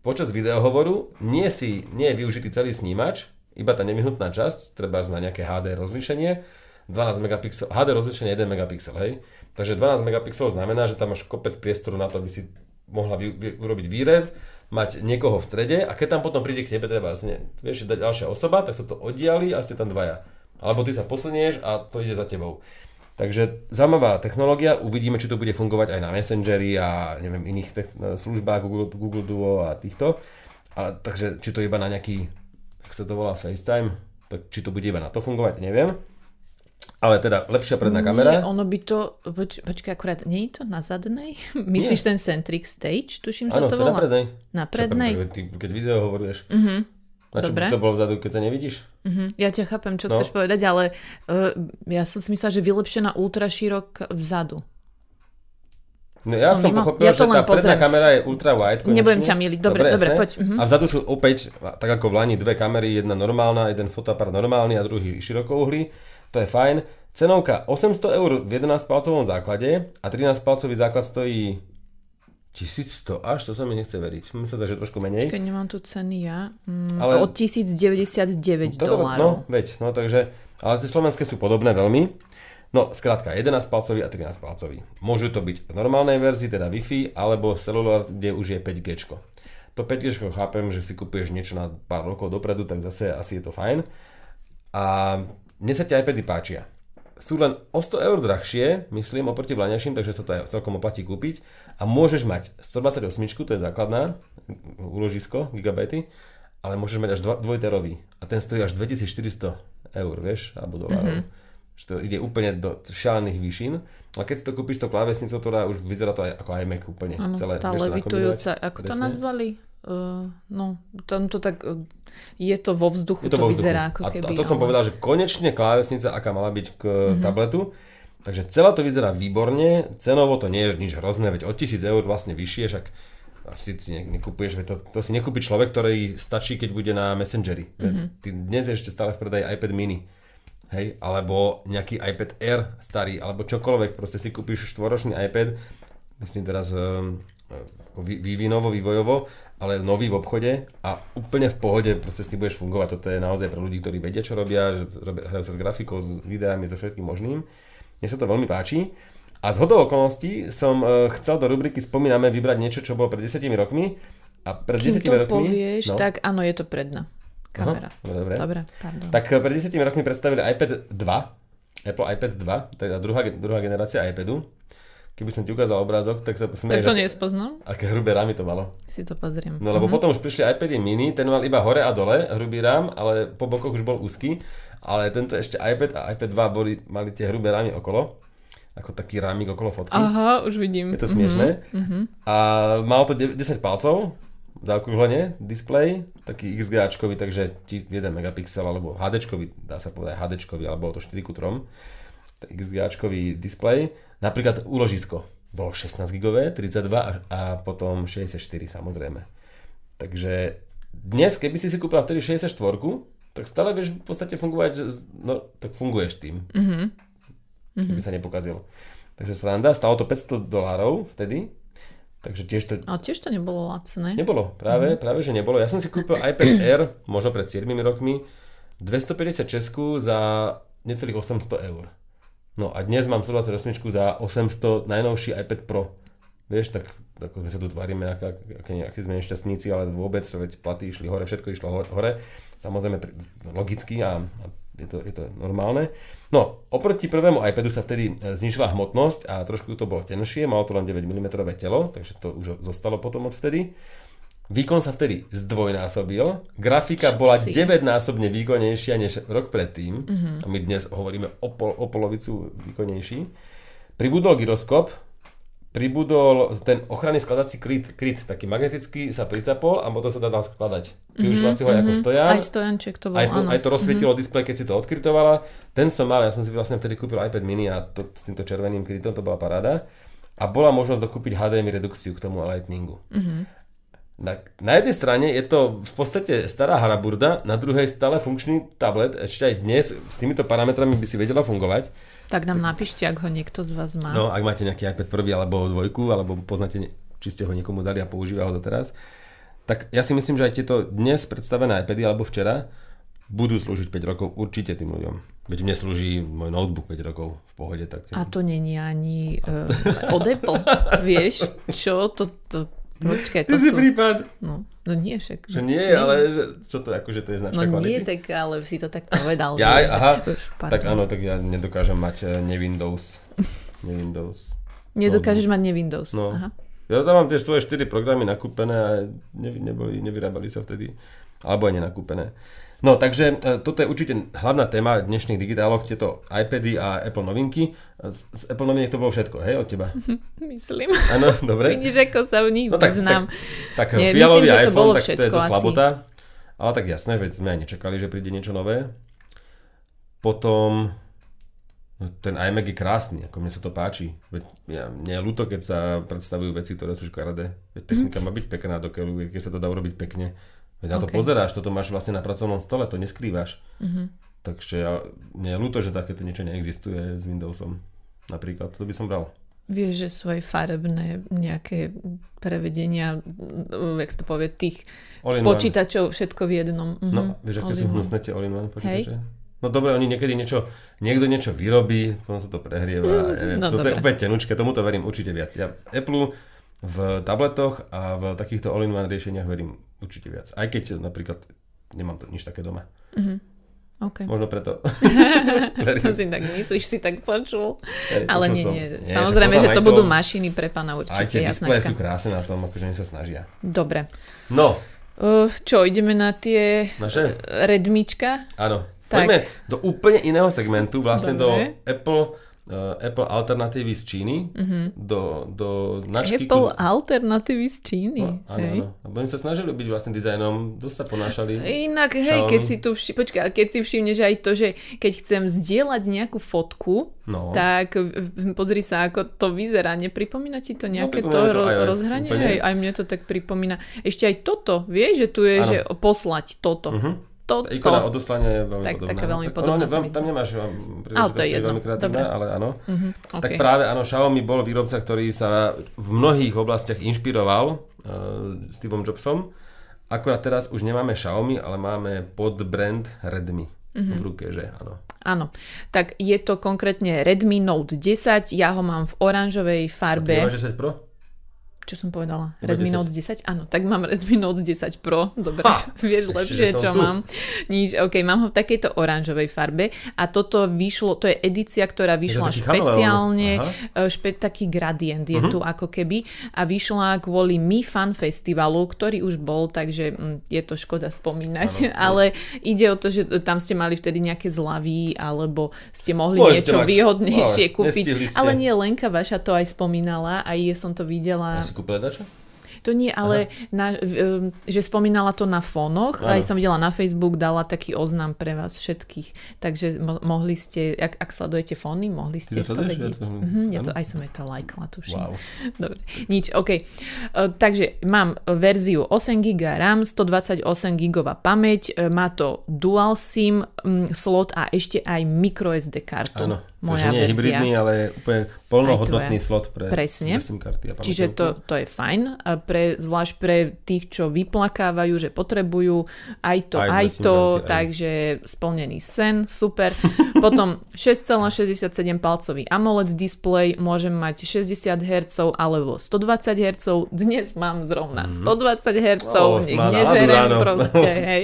počas videohovoru nie, si, nie je využitý celý snímač, iba tá nevyhnutná časť, treba na nejaké HD rozlíšenie, 12 megapixel, HD rozlíšenie 1 megapixel, hej. Takže 12 megapixelov znamená, že tam máš kopec priestoru na to, aby si mohla vy, vy, urobiť výrez, mať niekoho v strede a keď tam potom príde k tebe treba ne, vieš, dať ďalšia osoba, tak sa to oddiali a ste tam dvaja. Alebo ty sa posunieš a to ide za tebou. Takže zaujímavá technológia, uvidíme, či to bude fungovať aj na Messengeri a neviem, iných tech- službách Google, Google Duo a týchto. A, takže či to iba na nejaký, jak sa to volá, FaceTime, tak či to bude iba na to fungovať, neviem. Ale teda lepšia predná kamera. Nie, ono by to, poč, počkaj, akurát, nie je to na zadnej? Myslíš ten Centric Stage, tuším, sa to volá? prednej. Na Čo, prednej? pre- Ty, keď video hovoríš. Uh-huh. Na čo Dobre. by to bolo vzadu, keď sa nevidíš? Mhm, ja ťa chápem, čo No. chceš povedať, ale uh, ja som si myslela, že vylepšená ultra širok vzadu. No ja Som som, mimo. pochopil, Ja že tá predná pozriem. kamera je ultra wide. Konečne. Nebudem ťa miliť. Dobre, dobre, jasné. poď, mhm. A vzadu sú opäť, tak ako v Lani, dve kamery, jedna normálna, jeden fotoapart normálny a druhý širokouhlý. To je fajn. Cenovka 800 eur v 11-palcovom základe a 13-palcový základ stojí 1100 až, to sa mi nechce veriť. Myslím sa, že trošku menej. Keď nemám tu ceny ja, mm, Ale- od 1099 To dobre, dolárov. No, veď, no takže, ale tie slovenské sú podobné veľmi. No, skrátka, 11-palcový a 13-palcový. Môžu to byť v normálnej verzii, teda Wi-Fi, alebo cellular, kde už je 5G. To 5G chápem, že si kupuješ niečo na pár rokov dopredu, tak zase asi je to fajn. A mne sa tie iPady páčia. Sú len o 100 eur drahšie, myslím, oproti vlaňaším, takže sa to aj celkom oplatí kúpiť. A môžeš mať 128, to je základná, úložisko, gigabajty, ale môžeš mať až 2 terový. A ten stojí až 2400 eur, vieš, alebo dolárov. Mm-hmm. Že to ide úplne do šialených výšin. A keď si to kúpiš s tou klávesnicou, ktorá už vyzerá to aj ako iMac úplne. Áno, celé, tá to levitujúca, ako to Presne. nazvali? Uh, no, tam to tak, uh, je to vo vzduchu, Je to, vo vzduchu. vyzerá ako a, keby. a to som ale- povedal, že konečne klávesnica, aká mala byť k mm-hmm. tabletu. Takže celé to vyzerá výborne, cenovo to nie je nič hrozné, veď od 1000 eur vlastne vyššie, však asi si ne, nekupuješ, to, to si nekúpi človek, ktorý stačí, keď bude na Messengeri. Mm-hmm. Ty dnes je ešte stále v predaji iPad mini. Hej, alebo nejaký iPad Air starý, alebo čokoľvek, proste si kúpiš štvoročný iPad, myslím teraz um, vývinovo, vývojovo, ale nový v obchode a úplne v pohode proste s tým budeš fungovať. Toto je naozaj pre ľudí, ktorí vedia, čo robia, hrajú sa s grafikou, s videami, so všetkým možným. Mne sa to veľmi páči. A z hodou okolností som uh, chcel do rubriky Spomíname vybrať niečo, čo bolo pred 10 rokmi. A pred Kým 10 to rokmi... povieš, tak áno, je to predná kamera. Aha, dobre. Dobre, pardon. Tak eh, pred 10 rokmi predstavili iPad 2, Apple iPad 2, teda druhá, druhá generácia iPadu. Keby som ti ukázal obrázok, tak sa tak smeješ, to aké- nespoznám, aké hrubé rámy to malo. si to pozriem. No lebo potom už prišli iPady mini, ten mal iba hore a dole, hrubý rám, ale po bokoch už bol úzky. Ale tento ešte iPad a iPad 2 boli, mali tie hrubé rámy okolo, ako taký rámik okolo fotky. Aha, už vidím. Je to smiešné. Mhm. A mal to de- 10 palcov, zaokrúhlenie, displej, taký XGAčkový, takže ti- 1 megapixel, alebo HDčkový, dá sa povedať HDčkový, alebo to 4 ku 3. XGAčkový displej. Napríklad úložisko bolo 16 gigové, 32 a, potom 64 samozrejme. Takže dnes, keby si si kúpil vtedy 64, tak stále vieš v podstate fungovať, no tak funguješ tým. Mhm. Keby sa nepokazil. Takže sranda, stalo to 500 dolárov vtedy, takže tiež to Ale tiež to nebolo lacné. Nebolo, práve, mm-hmm. práve že nebolo. Ja som si kúpil iPad Air, možno pred 7 rokmi, 250 českú za necelých 800 eur. No a dnes mám 128 za 800 najnovší iPad Pro. Vieš, tak ako my sa tu tvárime, aké, aké, sme nešťastníci, ale vôbec, veď platy išli hore, všetko išlo hore. Samozrejme pri- logicky a, a je, to, je to normálne. No, oproti prvému iPadu sa vtedy e, znižila hmotnosť a trošku to bolo tenšie, malo to len 9 mm telo, takže to už zostalo potom od vtedy. Výkon sa vtedy zdvojnásobil, grafika Čo bola si? 9-násobne výkonnejšia než rok predtým, Mhm. a my dnes hovoríme o, pol, o polovicu výkonnejší. Pribudol gyroskop, pribudol ten ochranný skladací kryt, kryt taký magnetický, sa pricapol a motor sa dal skladať. Využila si ho ako stojan. Mhm, Aj stojanček to bol, Aj, áno. aj to rozsvietilo displej, keď si to odkrytovala. Ten som mal, ja som si vlastne vtedy kúpil iPad mini a to, s týmto červeným krytom to bola paráda. A bola možnosť dokúpiť HDMI redukciu k tomu Lightningu. Na, na jednej strane je to v podstate stará haraburda, na druhej stále funkčný tablet, ešte aj dnes s týmito parametrami by si vedela fungovať. Tak nám napíšte, ak ho niekto z vás má. No, ak máte nejaký iPad prvý alebo dvojku, alebo poznáte, či ste ho niekomu dali a používa ho doteraz, tak ja si myslím, že aj tieto dnes predstavené iPady alebo včera budú slúžiť 5 rokov určite tým ľuďom. Veď mne slúži môj notebook 5 rokov v pohode. Tak... A to není ani uh, od Apple, vieš? Čo? To, to, počkaj, to Ty si sú... prípad, No, no nie však. že nie, ale že, čo to akože to je značka No kvality? nie, tak ale si to tak povedal. Ja, že- aha, pardon. tak áno, tak ja nedokážem mať eh, ne Windows. Ne Windows. Nedokážeš mať ne Windows. No. Aha. Ja tam mám tie svoje 4 programy nakúpené a ne, neboli, nevyrábali sa vtedy. Alebo aj nenakúpené. No, takže e, toto je určite hlavná téma dnešných digitáloch, tieto iPady a Apple novinky. Z, Apple noviniek to bolo všetko, hej, od teba? Myslím. Áno, dobre. Vidíš, ako sa v nich No tak, tak, vyznám. tak Nie, fialový myslím, iPhone, tak to je to asi. slabota. Ale tak jasné, veď sme aj nečakali, že príde niečo nové. Potom no, ten iMac je krásny, ako mne sa to páči. Veď ja, mne je ľúto, keď sa predstavujú veci, ktoré sú škaredé. Veď technika má byť pekná do keľu, keď sa to dá urobiť pekne. Veď na to pozeráš, toto máš vlastne na pracovnom stole, to neskrývaš. Mhm. Takže ja, mne je ľúto, že takéto niečo neexistuje s Windowsom. Napríklad, to by som bral. Vieš, že svoje farebné nejaké prevedenia, jak to povie, tých All počítačov, všetko v jednom. Mhm. No, vieš, aké All sú hnusné tie all-in-one počítače? No dobre, oni niekedy niečo, niekto niečo vyrobí, potom sa to prehrieva, No, toto je dobre. úplne tenučké, tomuto verím určite viac. Ja Apple v tabletoch a v takýchto all-in-one riešeniach verím určite viac. Aj keď napríklad nemám to, nič také doma. OK. Možno preto. To si tak myslíš, si tak počul. Hej, Ale nie, nie. Nie, Samozrejme, že to budú mašiny pre pána Aj určite, tie displeje sú krásne na tom, akože oni sa snažia. Dobre. No, Uh, čo, ideme na tie naše? redmička? Áno. Tak. Poďme do úplne iného segmentu, vlastne Dobre. do Apple, Apple alternatívy z Číny, do, do značky... Apple kus- alternatívy z Číny. No, áno, hej? áno. Oni sa snažili byť vlastne dizajnom, dosť sa ponášali. Inak, hej, Xiaomi. keď si tu vši- počkaj, keď si všimneš aj to, že keď chcem zdieľať nejakú fotku, No. tak pozri sa, ako to vyzerá. Nepripomína ti to nejaké pripomína to to ro- rozhranie? úplne. Hej, aj mne to tak pripomína. Ešte aj toto, vieš, že tu je, Áno. že poslať toto. Mhm. Toto. Ikona odoslania je veľmi Tak, podobná. taká veľmi tak, podobná ono, sa tam, nemáš um, Ale to je jedno. veľmi kreatívne, ale áno. Tak okay. práve áno, Xiaomi bol výrobca, ktorý sa v mnohých oblastiach inšpiroval uh, Steveom Jobsom. Akorát teraz už nemáme Xiaomi, ale máme podbrand Redmi Mhm. v ruke, že áno. Áno, tak je to konkrétne Redmi Note 10, ja ho mám v oranžovej farbe. Nemáš 10 Pro? Čo som povedala? Iba Redmi 10. Note 10? Áno, tak mám Redmi Note 10 Pro. Dobre, Ha! vieš lepšie, čo tu. mám. Nič, ok, mám ho v takejto oranžovej farbe a toto vyšlo, to je edícia, ktorá vyšla špeciálne, e, špe, taký gradient je Mhm. tu ako keby a vyšla kvôli Mi Fan Festivalu, ktorý už bol, takže mm, je to škoda spomínať, ale ide o to, že tam ste mali vtedy nejaké zľavy alebo ste mohli Môžete niečo mať, výhodnejšie ale kúpiť. Ale nie, Lenka vaša to aj spomínala a je som to videla. Ja si kúpila dačo? To nie, ale na, že spomínala to na fónoch, Áno. aj som videla na Facebook, dala taký oznam pre vás všetkých, takže mo- mohli ste, ak, ak sledujete fóny, mohli ste to to vedieť. Ja to- Mhm, ja to, aj som jej to lajkla, tuším. Wow. Dobre, nič, OK. Uh, takže mám verziu 8 GB RAM, 128 GB pamäť, uh, má to dual SIM slot a ešte aj microSD kartu. Áno, moja takže nie verzia. hybridný, ale úplne plnohodnotný Aj slot pre, Presne. pre SIM karty a Čiže to, to je fajn, a pre, zvlášť pre tých, čo vyplakávajú, že potrebujú aj to, Aj aj, to, karty, aj. takže splnený sen, super. Potom 6,67 palcový AMOLED display, môžem mať 60 Hz alebo 120 Hz, dnes mám zrovna 120 Hz, Ó, nech nežerem ráno. proste, hej.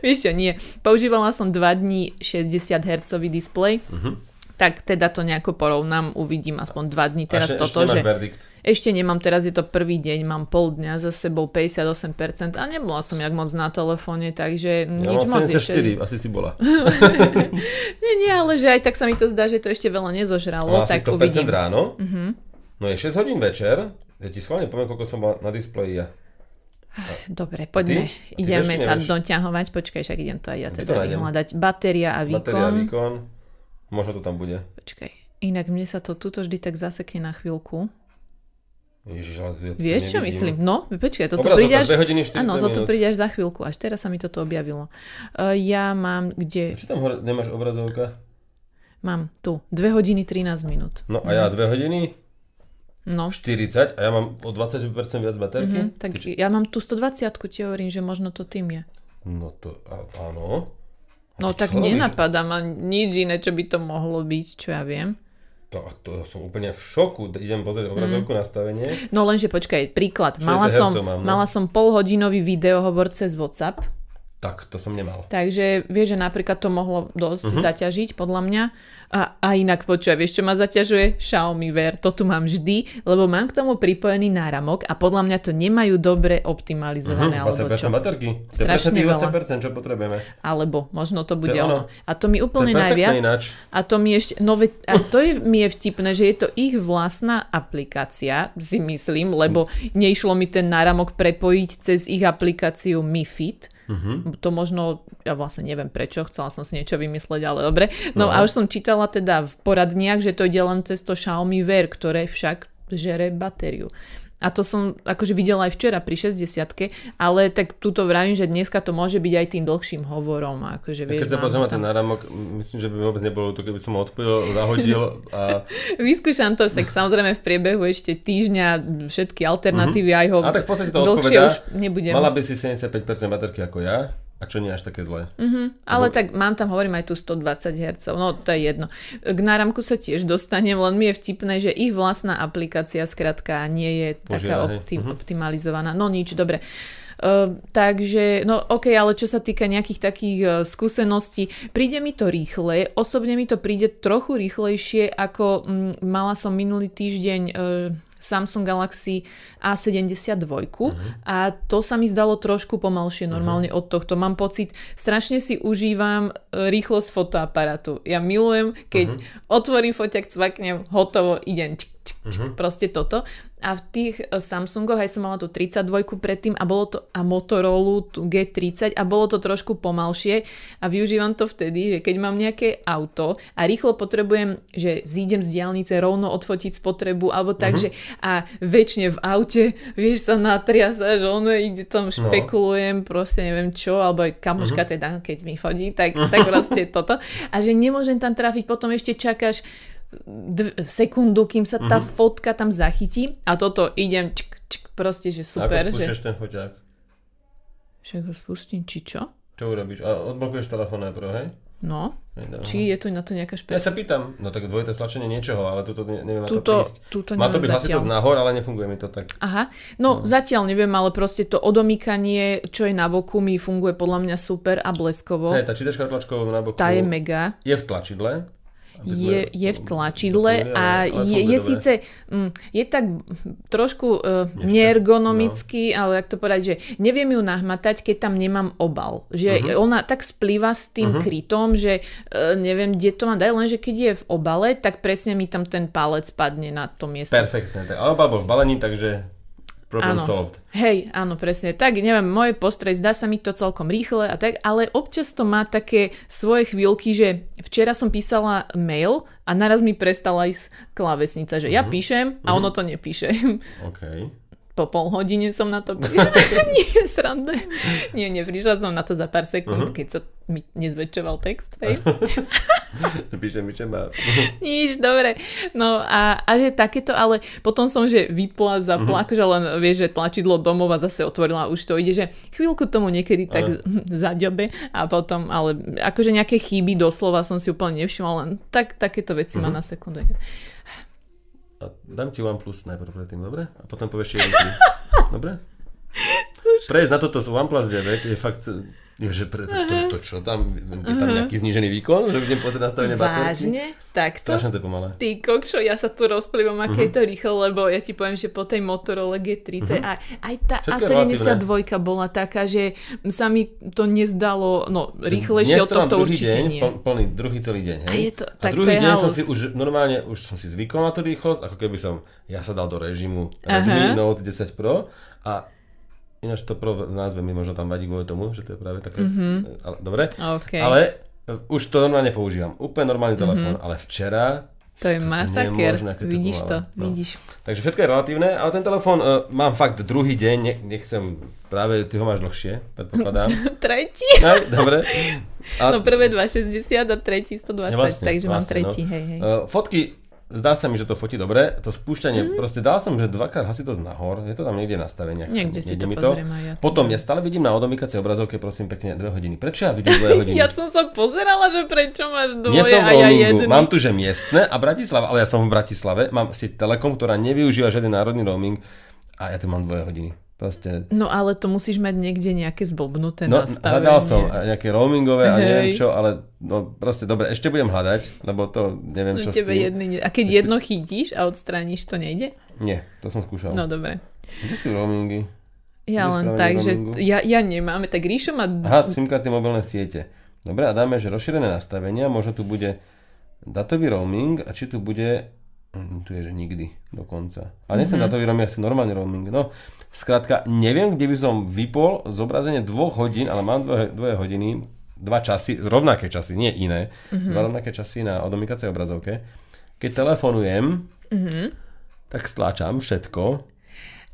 Vieš čo, nie. Používala som 2 dní 60 Hz display, Mhm. Tak teda to nejako porovnám, uvidím aspoň dva dní teraz ešte, toto, ešte že verdikt. ešte nemám, teraz je to prvý deň, mám pol dňa za sebou 58% a nebola som jak moc na telefóne, takže Ja nič moc 74, asi si bola. Nie, nie, ale že aj tak sa mi to zdá, že to ešte veľa nezožralo, No asi tak 100% uvidím. Ráno. No je 6 hodín večer. Ja ti schválne poviem, koľko som mal na displeji ja. Dobre, poďme. A ty Ideme ešte sa doťahovať. Počkaj, však idem to aj ja teda vyhľadať. Batéria a výkon. Batéria, výkon. Možno to tam bude. Počkaj. Inak mne sa to tuto vždy tak zasekne na chvíľku. Ježiš, ale ja Vieš, čo myslím? No, počkaj, toto Obrazovka, príde až... 2 hodiny 40 Áno, toto minút. príde až za chvíľku. Až teraz sa mi toto objavilo. Uh, ja mám, kde... Čo tam hore, nemáš obrazovka? Mám tu. 2 hodiny 13 minút. No a ja 2 hodiny No. 40 a ja mám o 20% viac baterky? Hm, tak ja mám tu 120 ti hovorím, že možno to tým je. No to, áno. No tak nenapadá ma nič iné, čo by to mohlo byť, čo ja viem. To, to som úplne v šoku. Idem pozrieť obrazovku Mhm. nastavenie. No lenže počkaj, príklad. 60 Mala som, mám, no. mala som polhodinový videohovor cez WhatsApp, Tak, to som nemal. takže vieš, že napríklad to mohlo dosť Mhm. zaťažiť podľa mňa. A, a inak počúvaj, vieš, čo ma zaťažuje? Xiaomi Wear, to tu mám vždy, lebo mám k tomu pripojený náramok a podľa mňa to nemajú dobre optimalizované, Mhm, alebo 20% čo. baterky. To Strašne presne tých veľa. 20%, čo potrebujeme. Alebo možno to bude To ono. ono. A to mi To úplne perfektné najviac. ináč. A to mi ešte, no veď, a to je, mi je vtipné, že je to ich vlastná aplikácia, si myslím, lebo neišlo mi ten náramok prepojiť cez ich aplikáciu MiFit. Mhm. To možno, ja vlastne neviem prečo, chcela som si niečo vymysleť, ale dobre. No, No. a už som čítala teda v poradniach, že to ide len cez to Xiaomi Wear, ktoré však žere batériu. A to som akože videla aj včera pri 60 ale tak túto vravím, že dneska to môže byť aj tým dlhším hovorom. Akože, vieš, Keď sa mám pozrieme ten tam- náramok, myslím, že by vôbec nebolo to, keby som ho odpojil, zahodil a... Vyskúšam to, však samozrejme v priebehu ešte týždňa všetky alternatívy aj ho. A tak v podstate to odpovedá. už nebudem. Mala by si 75% baterky ako ja, a čo nie až také zlé. Ale tak mám tam, hovorím aj tu 120 Hz, no to je jedno. K náramku sa tiež dostanem, len mi je vtipné, že ich vlastná aplikácia skrátka nie je taká Požiaľ, hej. optim, Mhm. optimalizovaná. No nič, dobre. Uh, takže, no ok, ale čo sa týka nejakých takých uh, skúseností, príde mi to rýchle, osobne mi to príde trochu rýchlejšie, ako mm, mala som minulý týždeň uh, Samsung Galaxy A72 a to sa mi zdalo trošku pomalšie normálne od tohto. Mám pocit, strašne si užívam e, rýchlosť fotoaparátu. Ja milujem, keď otvorím foťak, cvaknem, hotovo, idem. Čik, čik, Proste toto. A v tých e, Samsungoch, aj som mala tú 32 predtým a bolo to a Motorola tú G30 a bolo to trošku pomalšie. A využívam to vtedy, že keď mám nejaké auto a rýchlo potrebujem, že zídem z diálnice rovno odfotiť spotrebu alebo tak, že a väčšine v aute, vieš, sa natriasa, že ono ide tam špekulujem, proste neviem čo, alebo aj kamoška teda, keď mi chodí, tak, tak proste toto. A že nemôžem tam trafiť, potom ešte čakáš sekundu, kým sa tá fotka tam zachytí a toto idem čk, čk, proste, že super, Ako že spúšťaš ten foťák? však ho spustím, či čo? Čo urobíš? A odblokuješ telefón najprv, hej? No, Hej, no. či je tu na to nejaká Ja špeciálna? sa pýtam, no tak dvojité stlačenie niečoho, ale tuto ne, neviem na to prísť. tuto Má to byť hlasitosť nahor, ale nefunguje mi to tak. Aha, no, zatiaľ neviem, ale proste to odomýkanie, čo je na boku, mi funguje podľa mňa super a bleskovo. Hej, tá čítačka tlačkovou na boku Tá je mega. je v tlačidle. Je, je v tlačidle a je, je síce, mm, je tak trošku uh, neergonomický, no. ale jak to povedať, že neviem ju nahmatať, keď tam nemám obal. Že Mhm. ona tak splýva s tým krytom, že uh, neviem, kde to mám dať, lenže keď je v obale, tak presne mi tam ten palec padne na to miesto. Perfektné. Ale bol v balení, takže problem Áno. solved. Hej, áno, presne. Tak, neviem, moje postrej, zdá sa mi to celkom rýchle a tak, ale občas to má také svoje chvíľky, že včera som písala mail a naraz mi prestala ísť klávesnica, že ja píšem a ono to nepíše. OK. Po pol hodine som na to prišla. Nie, srande. Nie, neprišla som na to za pár sekúnd, keď sa mi nezväčšoval text. Hej. Píšem, píšem a... Nič, dobre. No a, a že takéto, ale potom som, že vypla, zapla, akože len vieš, že tlačidlo domov a zase otvorila už to ide, že chvíľku tomu niekedy tak zaďobe a potom, ale akože nejaké chyby doslova som si úplne nevšimla, len tak, takéto veci má na sekundu. A dám ti OnePlus najprv predtým, dobre? A potom povieš, či je Dobre? Prejsť na toto z OnePlus 9 je fakt že pre, to, to, čo tam, je tam nejaký znížený výkon, že budem pozrieť nastavenie baterky? Vážne? Takto? Strašne to pomalé. Ty kokšo, ja sa tu rozplývam, aké je to rýchlo, lebo ja ti poviem, že po tej Motorola G30 a aj tá Všetko je A72 bola taká, že sa mi to nezdalo, no rýchlejšie od tohto druhý určite deň, nie. pl- plný, druhý celý deň, hej? A je to, a tak druhý to je deň som halus. si už, normálne, už som si zvykol na tú rýchlosť, ako keby som, ja sa dal do režimu. Redmi Note 10 Pro a ináč to Pro názve mi možno tam vadí kvôli tomu, že to je práve také, ale, dobre, OK. ale e, už to normálne používam, úplne normálny Mhm. telefón, ale včera To je masaker, vidíš to. No. vidíš. Takže všetko je relatívne, ale ten telefón uh, mám fakt druhý deň, ne, nechcem, práve ty ho máš dlhšie, predpokladám. Tretí? No, dobre. A, No prvé 260 a tretí 120, Ja vlastne, takže mám vlastne, tretí, no. hej, hej. Uh, fotky, zdá sa mi, že to fotí dobre, to spúšťanie, Mhm. proste dal som, že dvakrát hasitosť nahor, je to tam niekde v nastaveniach. Niekde si to mi aj ja. Potom ja stále vidím na odomýkacej obrazovke, prosím pekne, dve hodiny. Prečo ja vidím dve hodiny? Ja som sa pozerala, že prečo máš dvoje Nie som a v ja roamingu, jedný. mám tu, že miestne a Bratislava, ale ja som v Bratislave, mám si Telekom, ktorá nevyužíva žiadny národný roaming a ja tu mám dve hodiny. Proste No ale to musíš mať niekde nejaké zblbnuté No, nastavenie. hľadal som aj nejaké roamingové a neviem čo, ale no proste dobre, ešte budem hľadať, lebo to neviem No, čo tebe jedný, a keď jedno chytíš a odstrániš, to nejde? Nie, to som skúšal. No dobre. Kde sú roamingy? Ja Kde len tak, že ja, ja nemám, tak Ríšo má... Aha, SIM karty mobilné siete. Dobre, a dáme, že rozšírené nastavenia, možno tu bude datový roaming a či tu bude tu je, že nikdy dokonca. Ale nechcem Mhm. datový roaming, asi normálny roaming. No, skrátka, neviem, kde by som vypol zobrazenie dvoch hodín, ale mám dve, dve hodiny, dva časy, rovnaké časy, nie iné, Mhm. dva rovnaké časy na odomykacej obrazovke. Keď telefonujem, Mhm. tak stláčam všetko,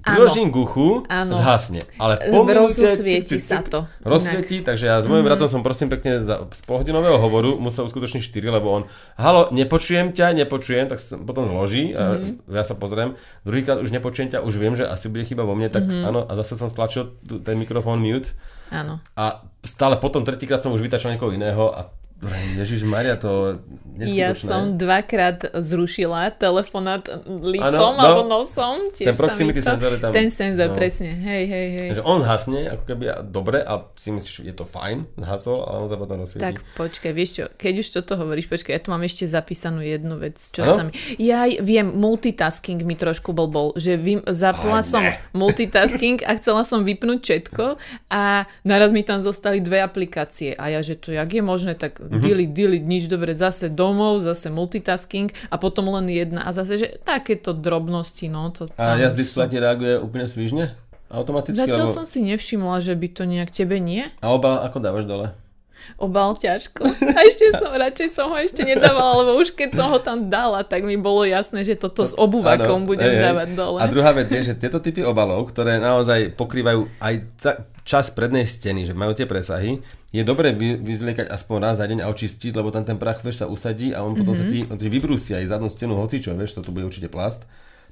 priložím k uchu, zhasne. Ale po minúte... Rozosvieti sa to. Rozsvietí, takže ja s mojím bratom som prosím pekne za, z polhodinového hovoru musel uskutočniť 4, lebo on, halo, nepočujem ťa, nepočujem, tak sa potom zloží a ja sa pozriem. Druhýkrát už nepočujem ťa, už viem, že asi bude chyba vo mne, tak áno, a zase som stlačil ten mikrofón mute Áno. a stále potom tretíkrát som už vytačil niekoho iného a Ježiš Maria, to Ja neskutočné. som dvakrát zrušila telefonát lícom Áno, no. alebo nosom. Tiež Ten proximity to... senzor je tam. Ten senzor, No. presne. Hej, hej, hej. Takže on zhasne, ako keby a dobre a si myslíš, že je to fajn, zhasol, ale on sa potom rozsvietí. Tak počkaj, vieš čo, keď už toto hovoríš, počkaj, ja tu mám ešte zapísanú jednu vec, čo Áno? sa mi... Ja viem, multitasking mi trošku bol bol, že vy, zapla Aj, som ne. multitasking a chcela som vypnúť všetko a naraz mi tam zostali dve aplikácie a ja, že to jak je možné, tak. Mm-hmm. delete, delete, nič dobre, zase domov, zase multitasking a potom len jedna a zase, že takéto drobnosti, no to A jazdy sú. splatne reaguje úplne svižne? Automaticky? Zatiaľ Lebo... som si nevšimla, že by to nejak tebe nie. A oba ako dávaš dole? Obal ťažko. A ešte som, radšej som ho ešte nedávala, lebo už keď som ho tam dala, tak mi bolo jasné, že toto s obúvakom Áno, budem hej. dávať dole. A druhá vec je, že tieto typy obalov, ktoré naozaj pokrývajú aj ta, čas prednej steny, že majú tie presahy, je dobré vy, vyzliekať aspoň raz za deň a očistiť, lebo tam ten prach vieš, sa usadí a on potom Mhm. mm-hmm. sa ti, on ti vybrúsi aj zadnú stenu hocičo, vieš, toto bude určite plast.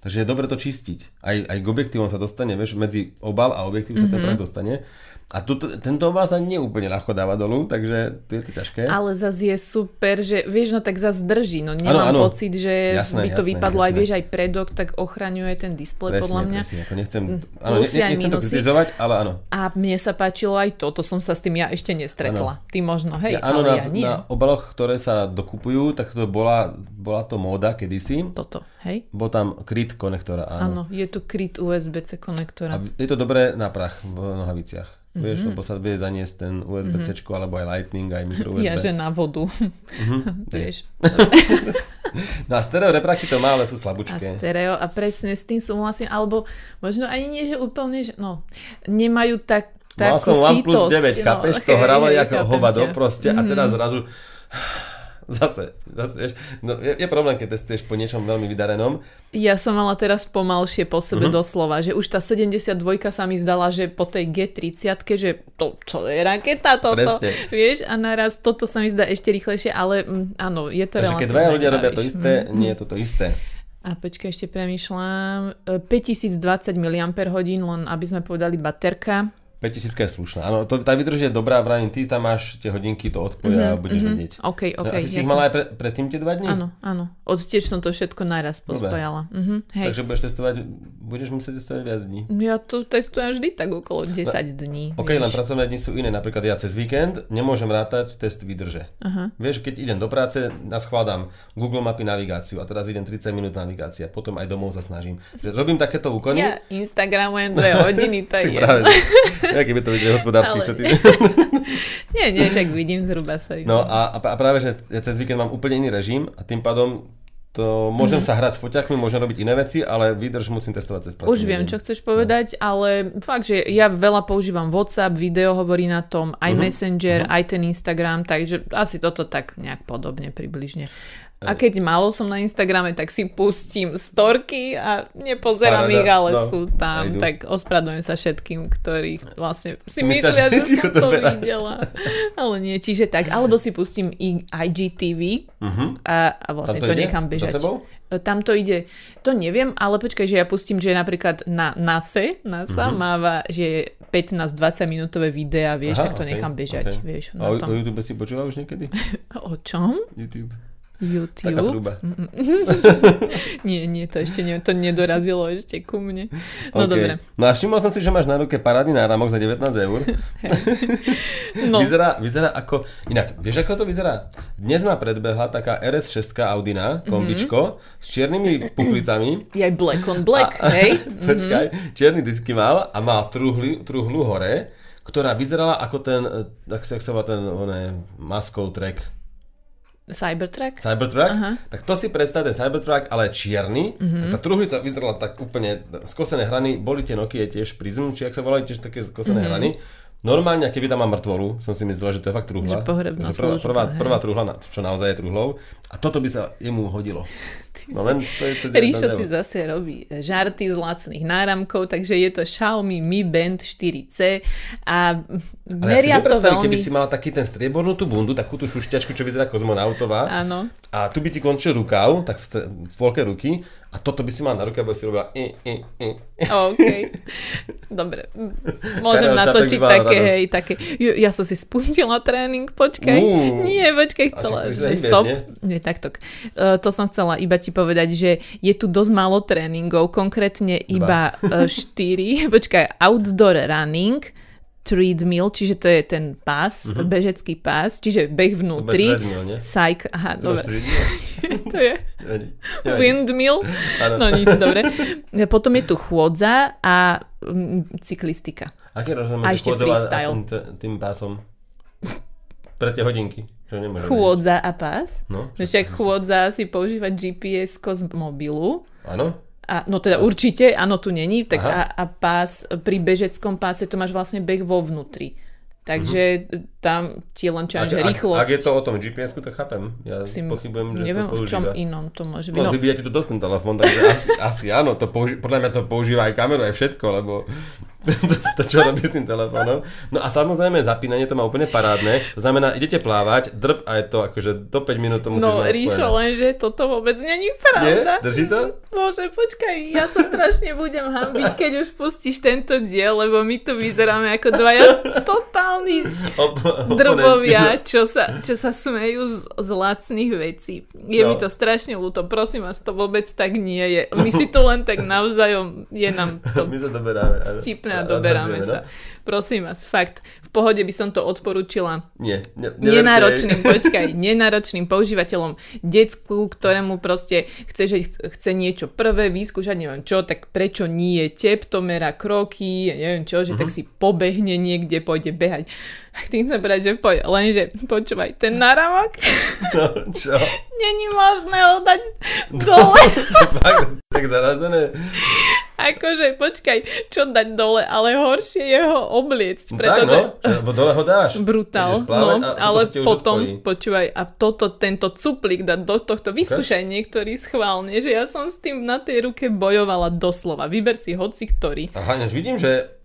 Takže je dobre to čistiť. Aj, aj k objektívom sa dostane, vieš, medzi obal a objektív sa Mhm. ten prach dostane. A tuto, tento obal sa neúplne ľahko dáva dolu, takže tu je to ťažké. Ale zase je super, že vieš, no tak zase drží. No nemám Áno, áno. pocit, že Jasné, by to jasné, vypadlo aj, jasné. vieš, aj predok, tak ochraňuje ten displej presne, podľa mňa. presne, ako nechcem, áno, plusy ne, aj nechcem to kritizovať, ale áno. A mne sa páčilo aj to, to som sa s tým ja ešte nestretla. Ty možno, hej, Ja, áno, ale na, ja nie. na obaloch, ktoré sa dokupujú, tak to bola, bola to móda kedysi. Toto, hej? Bol tam kryt konektora, áno. Áno, je tu kryt USB-C A konektora. je to dobré na prach v nohaviciach. Mhm. Vieš, lebo sa vie zaniesť ten USB-C, alebo aj Lightning, aj micro USB. Ja, že na vodu. vieš. No a stereo repráky to má, ale sú A slabúčké. stereo a presne s tým súhlasím, alebo možno ani nie, že úplne, že no, nemajú tak, Mal takú som OnePlus sítosť. 9, chápeš, to hej, hralo hej, ako hovado proste a Mhm. teraz zrazu zase, zase, vieš, no je, je problém, keď testuješ po niečom veľmi vydarenom. Ja som mala teraz pomalšie po sebe Mhm. doslova, že už tá 72 sa mi zdala, že po tej G30, že to, to je raketa toto, Presne. vieš, a naraz toto sa mi zdá ešte rýchlejšie, ale mm, áno, je to Takže keď relatívne, dvaja ľudia robia to isté, Mhm. nie je to to isté. A počkaj, ešte premýšľam. E, 5020 mAh, len aby sme povedali baterka. 5000 je slušná. Áno, to, tá vydrž je dobrá, vravím, ty tam máš tie hodinky, to odpoja a budeš vedieť. OK, OK, No, a ty si ich mala aj pre, predtým tie dva dní? Áno, áno. Od tiež som to všetko naraz pospájala. Mhm, hej. Takže budeš testovať, budeš musieť testovať viac dní. Ja to testujem vždy tak okolo 10 dní. OK, vieš. len pracovné dni sú iné. Napríklad ja cez víkend nemôžem rátať test výdrže. Aha. Vieš, keď idem do práce, naschvádam Google mapy navigáciu a teraz idem 30 minút navigácia, potom aj domov sa snažím. Robím takéto úkony. Ja Instagramujem dve hodiny, to je. ja keby to videl hospodársky, Ale- čo ty. Nie, nie, však vidím zhruba sa. No a, a práve, že ja cez víkend mám úplne iný režim a tým pádom to môžem mm-hmm. sa hrať s foťakmi, môžem robiť iné veci, ale výdrž musím testovať cez pracovný Už viem, deň. čo chceš povedať, ale fakt, že ja veľa používam WhatsApp, video hovorí na tom, aj Mhm. Messenger, aj ten Instagram, takže asi toto tak nejak podobne približne. E. A keď málo som na Instagrame, tak si pustím storky a nepozerám Paráda, ich, ale no, sú tam. Tak ospravedlňujem sa všetkým, ktorí vlastne si myslia, že som to beráš. videla. Ale nie, čiže tak. Alebo si pustím IGTV Mhm. a, a vlastne Tam to to, nechám Za bežať. sebou? E, Tam to ide, to neviem, ale počkaj, že ja pustím, že napríklad na NASA, NASA Mhm. máva, že je 15-20 minútové videa, vieš, tak to okej, nechám bežať, okej. vieš. A o, o. YouTube si počula už niekedy? O čom? YouTube. YouTube? Taká truba. Nie, nie, to ešte nie, to nedorazilo ešte ku mne. No OK. dobre. No a všimol som si, že máš na ruke parádny náramok za 19 eur. No, Vyzerá, vyzerá ako... Inak, vieš ako to vyzerá? Dnes ma predbehla taká RS6 Audina, kombičko, s čiernymi puchlicami. je aj black on black, A- hej? Počkaj, čierny disky mal a mal truhly, truhlu hore, ktorá vyzerala ako ten, eh, tak sa sa ten oné, Maskov track, Cybertrack? Cybertruck, Aha. tak to si predstav ten Cybertruck, ale čierny. Mm-hmm. Tak tá truhlica vyzerala tak úplne skosené hrany, boli tie Nokia tiež Prism, či ak sa volali tiež také skosené mm-hmm. hrany. Normálne, keby tam má mŕtvolu, som si myslel, že to je fakt truhla. Že prvá, služba, prvá, prvá truhla, čo naozaj je truhlou. A toto by sa jemu hodilo. No len to je to Ríšo si zase robí žarty z lacných náramkov, takže je to Xiaomi Mi Band 4C a meria ja to veľmi... keby si mala taký ten striebornú tú bundu, takú tú šušťačku, čo vyzerá kozmonautová. Áno. A tu by ti končil rukav, tak v, stre- v polke ruky. A toto by si mal na ruke, aby si robila i, i, i. OK. Dobre. Môžem Karel natočiť také, radosť. hej, také. Jo, ja som si spustila tréning, počkaj. Ú. Nie, počkaj, chcela. Že stop. nie? Nie, takto. Uh, to som chcela iba ti povedať, že je tu dosť málo tréningov, konkrétne iba 4. počkaj, outdoor running, treadmill, čiže to je ten pás, uh-huh. bežecký pás, čiže beh vnútri. Cycle, aha, To dobre. to je windmill. No nič, dobre. Potom je tu chôdza a mm, cyklistika. Aký je rozdiel A ešte a, tým, tým pásom? Pre tie hodinky. Čo nemôžem Chôdza a pás. No, No však chôdza si používať GPS z mobilu. Áno? A, no teda určite, áno, tu není. Tak Aha. a, a pás, pri bežeckom páse to máš vlastne beh vo vnútri. Takže tam ti len čo že rýchlosť. ak je to o tom GPS-ku, to chápem. Ja si, pochybujem, že neviem, to v čom používa. inom to môže byť. No, No, vybíjate tu dosť ten telefón, takže asi, asi áno, to použi- podľa mňa to používa aj kameru, aj všetko, lebo to, to, čo robí s tým telefónom. No a samozrejme zapínanie to má úplne parádne, to znamená, idete plávať, drb a je to akože do 5 minút to musíš no Ríšo, odpojené. lenže toto vôbec není Nie? pravda. Drží to? Bože, počkaj, ja sa strašne budem hambiť, keď už pustíš tento diel, lebo my tu vyzeráme ako dvaja totálni Op- drbovia, čo sa, čo sa smejú z, z lacných vecí. Je No. mi to strašne ľúto, prosím vás, to vôbec tak nie je. My si to len tak navzájom, je nám to My sa doberáme. A doberáme nadhadzujeme, sa. Prosím vás, fakt, v pohode by som to odporúčila No? Nie, ne, nenáročným, počkaj, nenáročným používateľom, decku, ktorému proste chce, že ch- chce niečo prvé vyskúšať, neviem čo, tak prečo nie, teptomera, kroky, ja neviem čo, že Mhm. tak si pobehne niekde, pôjde behať. Tým chcem povedať, že poď, lenže počúvaj, ten náramok No, čo? není možné ho dať dole. Fakt, tak zarazené. Akože, počkaj, čo dať dole, ale horšie je ho obliecť, No pretože... Tak no, lebo dole ho dáš. Brutál, plávať no, ale potom, odpojí. počúvaj, a toto, tento cuplík dať do tohto, vyskúšaj niektorý schválne, že ja som s tým na tej ruke bojovala doslova, vyber si hoci ktorý. Aha, vidím, že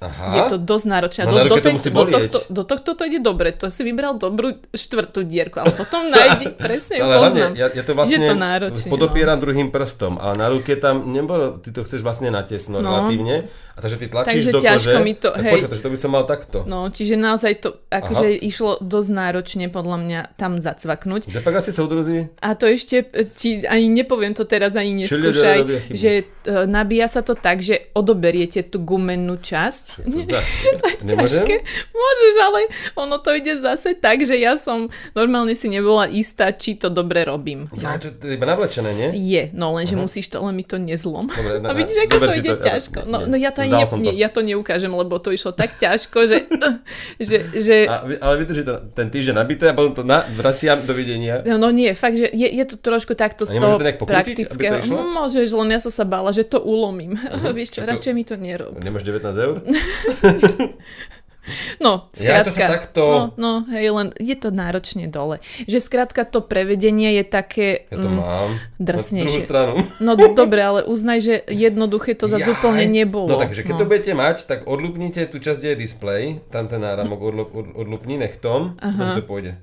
Aha. Je to dosť náročné. No, ruke to tej- musí do, tohto, do tohto to ide dobre. To si vybral dobrú štvrtú dierku, ale potom nájdi, presne ju Ale hlavne, poznám. ja, ja to vlastne Je to náročne, podopieram druhým prstom, ale na ruke tam nebolo, ty to chceš vlastne natesno No. relatívne, a takže ty tlačíš Takže do ťažko kože, mi to- tak hej. počkaj, takže to by som mal takto. No, čiže naozaj to akože išlo dosť náročne podľa mňa tam zacvaknúť. Depak asi soudruzí, A to ešte e, ti ani nepoviem to teraz ani neskúšaj, že e, nabíja sa to tak, že odoberiete tú gumennú časť. Nemôžem? Ťažké. Môžeš, ale ono to ide zase tak, že ja som normálne si nebola istá, či to dobre robím. Ja, to, to je iba navlečené, nie? Je, no lenže musíš to, len mi to nezlom. Dobre, na- a vidíš, na- ako to ide to, ťažko. No, no ja to ne, to. ja to neukážem, lebo to išlo tak ťažko, že, že, že A, ale vydrží to ten týždeň nabité a potom to na, vraciam dovidenia. No, no nie, fakt, že je, je to trošku takto z toho to to praktického. Môžeš, len ja som sa bála, že to ulomím. Vieš čo, to- radšej mi to nerob. Nemáš 19 eur? No, Ja, to skrátka. sa takto- No, no, hej, len je to náročne dole. Že skrátka to prevedenie je také... Ja to mm, mám. drsnejšie. Na stranu. No dobre, ale uznaj, že jednoduché to zase Jaj. úplne nebolo. No takže keď to budete mať, tak odlúpnite tú časť, kde je display, tam ten náramok odlúpni nechtom, potom to pôjde.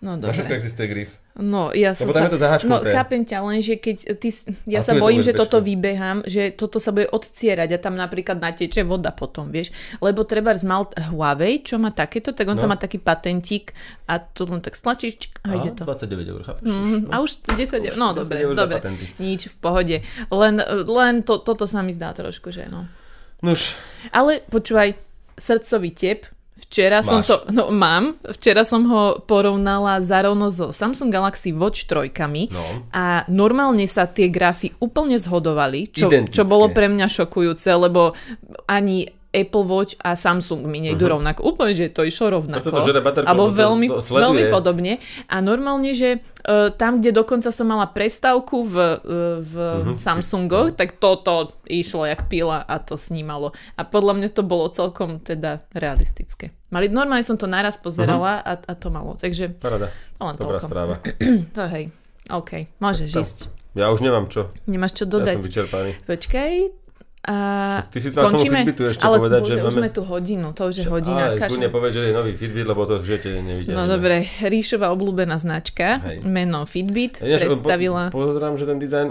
No Na všetko dobre. existuje grif. No, ja som sa... to zaháčknuté. No, chápem ťa, len že keď ty... Ja A sa je to bojím, že toto vybehám, že toto sa bude odcierať a tam napríklad nateče voda potom, vieš. Lebo treba mal Huawei, čo má takéto, tak on No. tam má taký patentík a to len tak stlačíš a ide to. 29 eur, chápeš? Mm, a už 10 eur, no 10 dobre, dobre, nič, v pohode. Len, len to, toto sa mi zdá trošku, že no. Nuž, Ale počúvaj, srdcový tep, včera som Máš. to, no mám, včera som ho porovnala zarovno so Samsung Galaxy Watch trojkami No. a normálne sa tie grafy úplne zhodovali, čo, Identické. čo bolo pre mňa šokujúce, lebo ani Apple Watch a Samsung mi nejdu uh-huh. rovnako. Úplne, že to išlo rovnako. Preto to žere baterku, alebo lebo to- veľmi, to sleduje. veľmi podobne. A normálne, že uh, tam, kde dokonca som mala prestávku v, uh, v uh-huh. Samsungoch, tak toto išlo jak pila a to snímalo. A podľa mňa to bolo celkom teda realistické. Mali, normálne som to naraz pozerala uh-huh. a, a to malo. Takže paráda. to len Dobrá toľko. správa. To hej. OK, môžeš To. ísť. Ja už nemám čo. Nemáš čo Ja som dodať. vyčerpaný. Počkaj. A Ty si tomu končíme? Fitbitu ešte Ale povedať, bože, že máme- sme tu hodinu, to už je hodina. Kašľa. kľudne povedz, že je nový Fitbit, lebo to v živote nevidím. No dobre, Ríšová obľúbená značka, Hej. meno Fitbit, Ináč, predstavila... Po, pozerám, že ten dizajn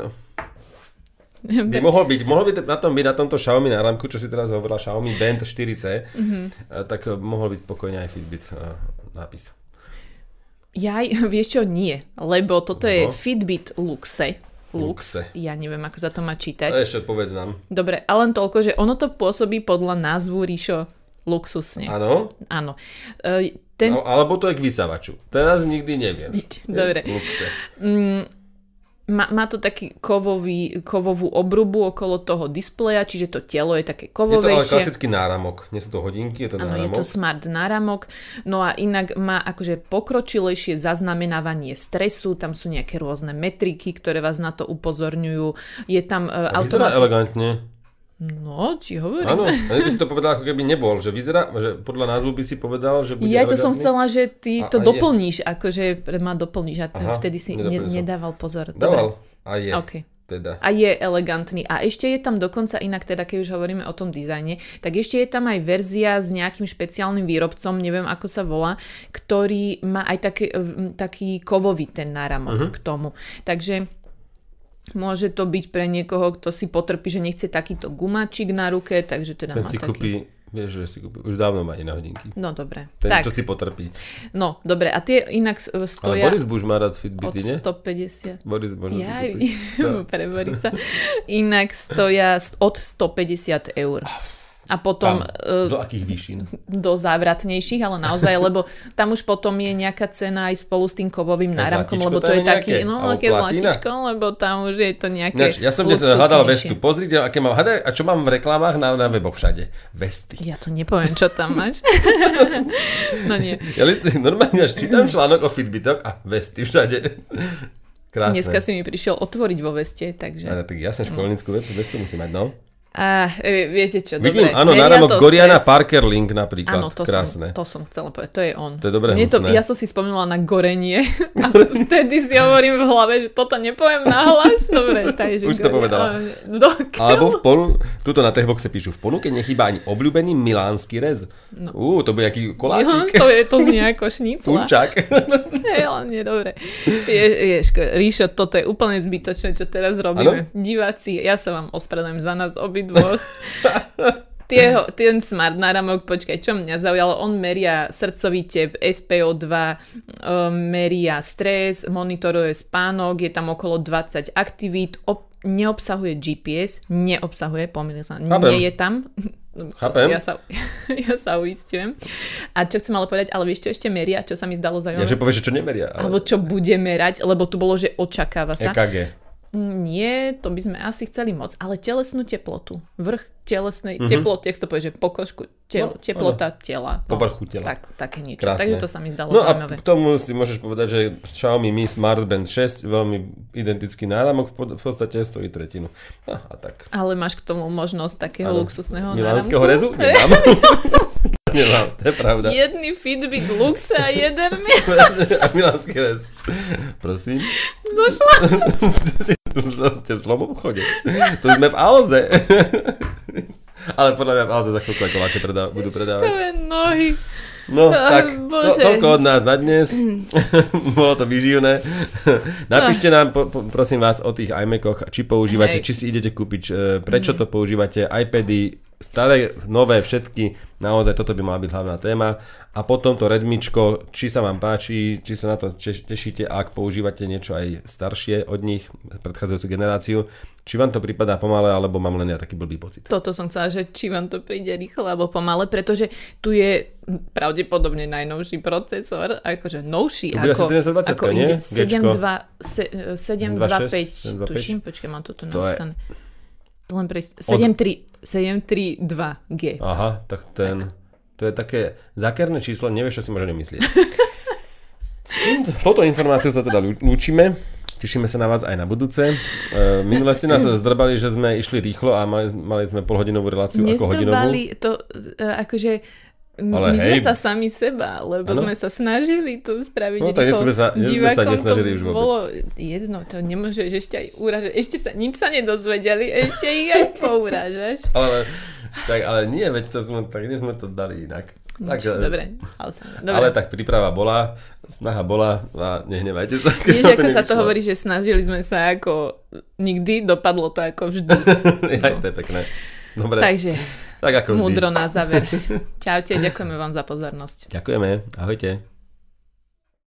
by mohol byť, mohol by na tom byť na tomto Xiaomi náramku, čo si teraz hovorila, Xiaomi Band 4C, Mhm. a tak eh, mohol byť pokojne aj Fitbit eh, nápis. Jaj, vieš čo, nie, lebo toto je No. Fitbit Luxe. Lux. Luxe. Ja neviem, ako sa to má A čítať. ešte povedz nám. Dobre, ale len toľko, že ono to pôsobí podľa názvu Ríšo luxusne. Áno? Áno. E, ten, No, alebo to je k vysavaču. Teraz nikdy neviem. Dobre. Luxe. mm, má, má to taký kovový, kovovú obrubu okolo toho displeja, čiže to telo je také Je to ale kovovejšie. klasický náramok. Nie sú to hodinky, je to Áno, je to smart náramok. No a inak má akože pokročilejšie zaznamenávanie stresu, tam sú nejaké rôzne metriky, ktoré vás na to upozorňujú. Je tam uh, automaticky... elegantne. No, či hovorím? Áno, a ty si to povedal, ako keby nebol, že vyzerá, že podľa názvu by si povedal, že bude Ja to som chcela, že ty A- to a je. doplníš, akože ma doplníš a Aha, vtedy si ne, nedával pozor. Dával. A je. OK. Teda. A je elegantný. A ešte je tam dokonca inak, teda keď už hovoríme o tom dizajne, tak ešte je tam aj verzia s nejakým špeciálnym výrobcom, neviem ako sa volá, ktorý má aj taký, taký kovový ten náramok uh-huh. k tomu. Takže môže to byť pre niekoho, kto si potrpí, že nechce takýto gumačik na ruke, takže teda Ten má si taký. kúpi, vieš, že si kúpi, už dávno má na hodinky. No dobre. Ten, tak, čo si potrpí. no dobre. A tie inak s- Ale stoja Boris Buš má rád Fitbity, nie? 150. Boris možno si Ja, kúpi. No. pre Borisa. Inak stoja od 150 eur. A potom Kam? e, Do akých výšin? do závratnejších, ale naozaj, lebo tam už potom je nejaká cena aj spolu s tým kovovým náramkom, lebo to tam je je taký, nejaké? no aké zlatičko, lebo tam už je to nejaké Ináč, ja som dnes hľadal vestu. Pozrite, aké mám. Hľadaj, a čo mám v reklamách na, na weboch všade? Vesty. Ja to nepoviem, čo tam máš. no nie. Ja listujem, normálne až čítam článok o Fitbitoch a vesty všade. Krásne. Dneska si mi prišiel otvoriť vo veste, takže... Ale tak ja som školnícku vec, vestu musím mať, no. A e, viete čo, Vidím, dobre. áno, náramok Goriana stres. Parker Link napríklad. Áno, to Krásne. som, to som chcela povedať, to je on. To je dobré Mne to, ja som si spomínala na gorenie a vtedy si hovorím v hlave, že toto nepoviem nahlas. Dobre, takže Už to povedala. Do Alebo v ponu... Tuto na techboxe píšu, v ponuke nechýba ani obľúbený milánsky rez. No. Ú, to bude aký Jo, koláčik. to, je, to znie ako šnicla. Unčak. Hej, ale nie, dobre. Je, Ježko, Ríšo, toto je úplne zbytočné, čo teraz robíme. Diváci, ja sa vám ospravedlňujem za nás obidvoch. Tieho, ten smart náramok, počkaj, čo mňa zaujalo, on meria srdcový tep, SPO2, um, meria stres, monitoruje spánok, je tam okolo 20 aktivít, ob, neobsahuje GPS, neobsahuje, pomýlil sa, Chápem. nie je tam. Chápem. ja sa, ja sa uistujem. A čo chcem ale povedať, ale vieš čo ešte meria, čo sa mi zdalo Ja, zaujímavé? že povieš, že čo nemeria. Ale... Alebo čo bude merať, lebo tu bolo, že očakáva sa. EKG. Mm, Nie, to by sme asi chceli moc, ale telesnú teplotu. Vrch telesnej Mhm. mm-hmm. teploty, jak to povie, že pokožku, tel, No, teplota tela. No, Povrchu tela. Tak, také niečo. Krásne. Takže to sa mi zdalo No a zaujímavé. k tomu si môžeš povedať, že Xiaomi Mi Smart Band 6, veľmi identický náramok, v pod- v podstate stojí tretinu. A, a tak. Ale máš k tomu možnosť takého Áno. luxusného Milánskeho náramku? rezu? Nemám. Nemám, to je pravda. Jedný Fitbit Lux a jeden mi a milánsky rez. Prosím. Zošla. ste, ste v zlom obchode. Tu sme v Alze. Ale podľa mňa v Alze za chvíľku aj koláče predá- budú predávať. Prvé nohy. No, Ach, tak, to, toľko od nás na dnes. Bolo to vyživné. Napíšte nám, po, po, prosím vás, o tých iMacoch, či používate, Hej. či si idete kúpiť, e, prečo to používate, iPady, staré, nové, všetky, naozaj toto by mala byť hlavná téma. A potom to Redmičko, či sa vám páči, či sa na to teš- tešíte, ak používate niečo aj staršie od nich, predchádzajúcu generáciu, či vám to prípada pomalé, alebo mám len ja taký blbý pocit. Toto som chcela, že či vám to príde rýchlo alebo pomale, pretože tu je pravdepodobne najnovší procesor, akože novší bude ako, asi 720, ako nie? ide Gčko. 7.2, se- 7.2.5, 7.2.6, tuším, počkaj, mám to tu To je- napísané. Len pre... 7.3, 7.3.2G. Aha, tak ten... To je také zákerné číslo, nevieš, čo si možno myslieť. S touto informáciou sa teda lú- lúčime. Tešíme sa na vás aj na budúce. E, Minule ste nás zdrbali, že sme išli rýchlo a mali, mali sme polhodinovú reláciu ako hodinovú. To, e, akože Ale my sme hej. sa sami seba, lebo Áno. sme sa snažili tu spraviť. No, tak sme sa- sme sa nesnažili to už vôbec. bolo jedno, to nemôžeš ešte aj uražať. Ešte sa nič sa nedozvedeli, ešte ich aj pourážaš. Ale, tak, ale nie, veď to sme, tak nie sme to dali inak. Tak, e, dobre, ale, dobre. ale tak príprava bola, snaha bola a nehnevajte sa. Vieš, to ako sa to hovorí, že snažili sme sa ako nikdy, dopadlo to ako vždy. Aj, to je pekné. Dobre, Takže tak ako vždy. múdro na záver. Čaute, ďakujeme vám za pozornosť. Ďakujeme, ahojte.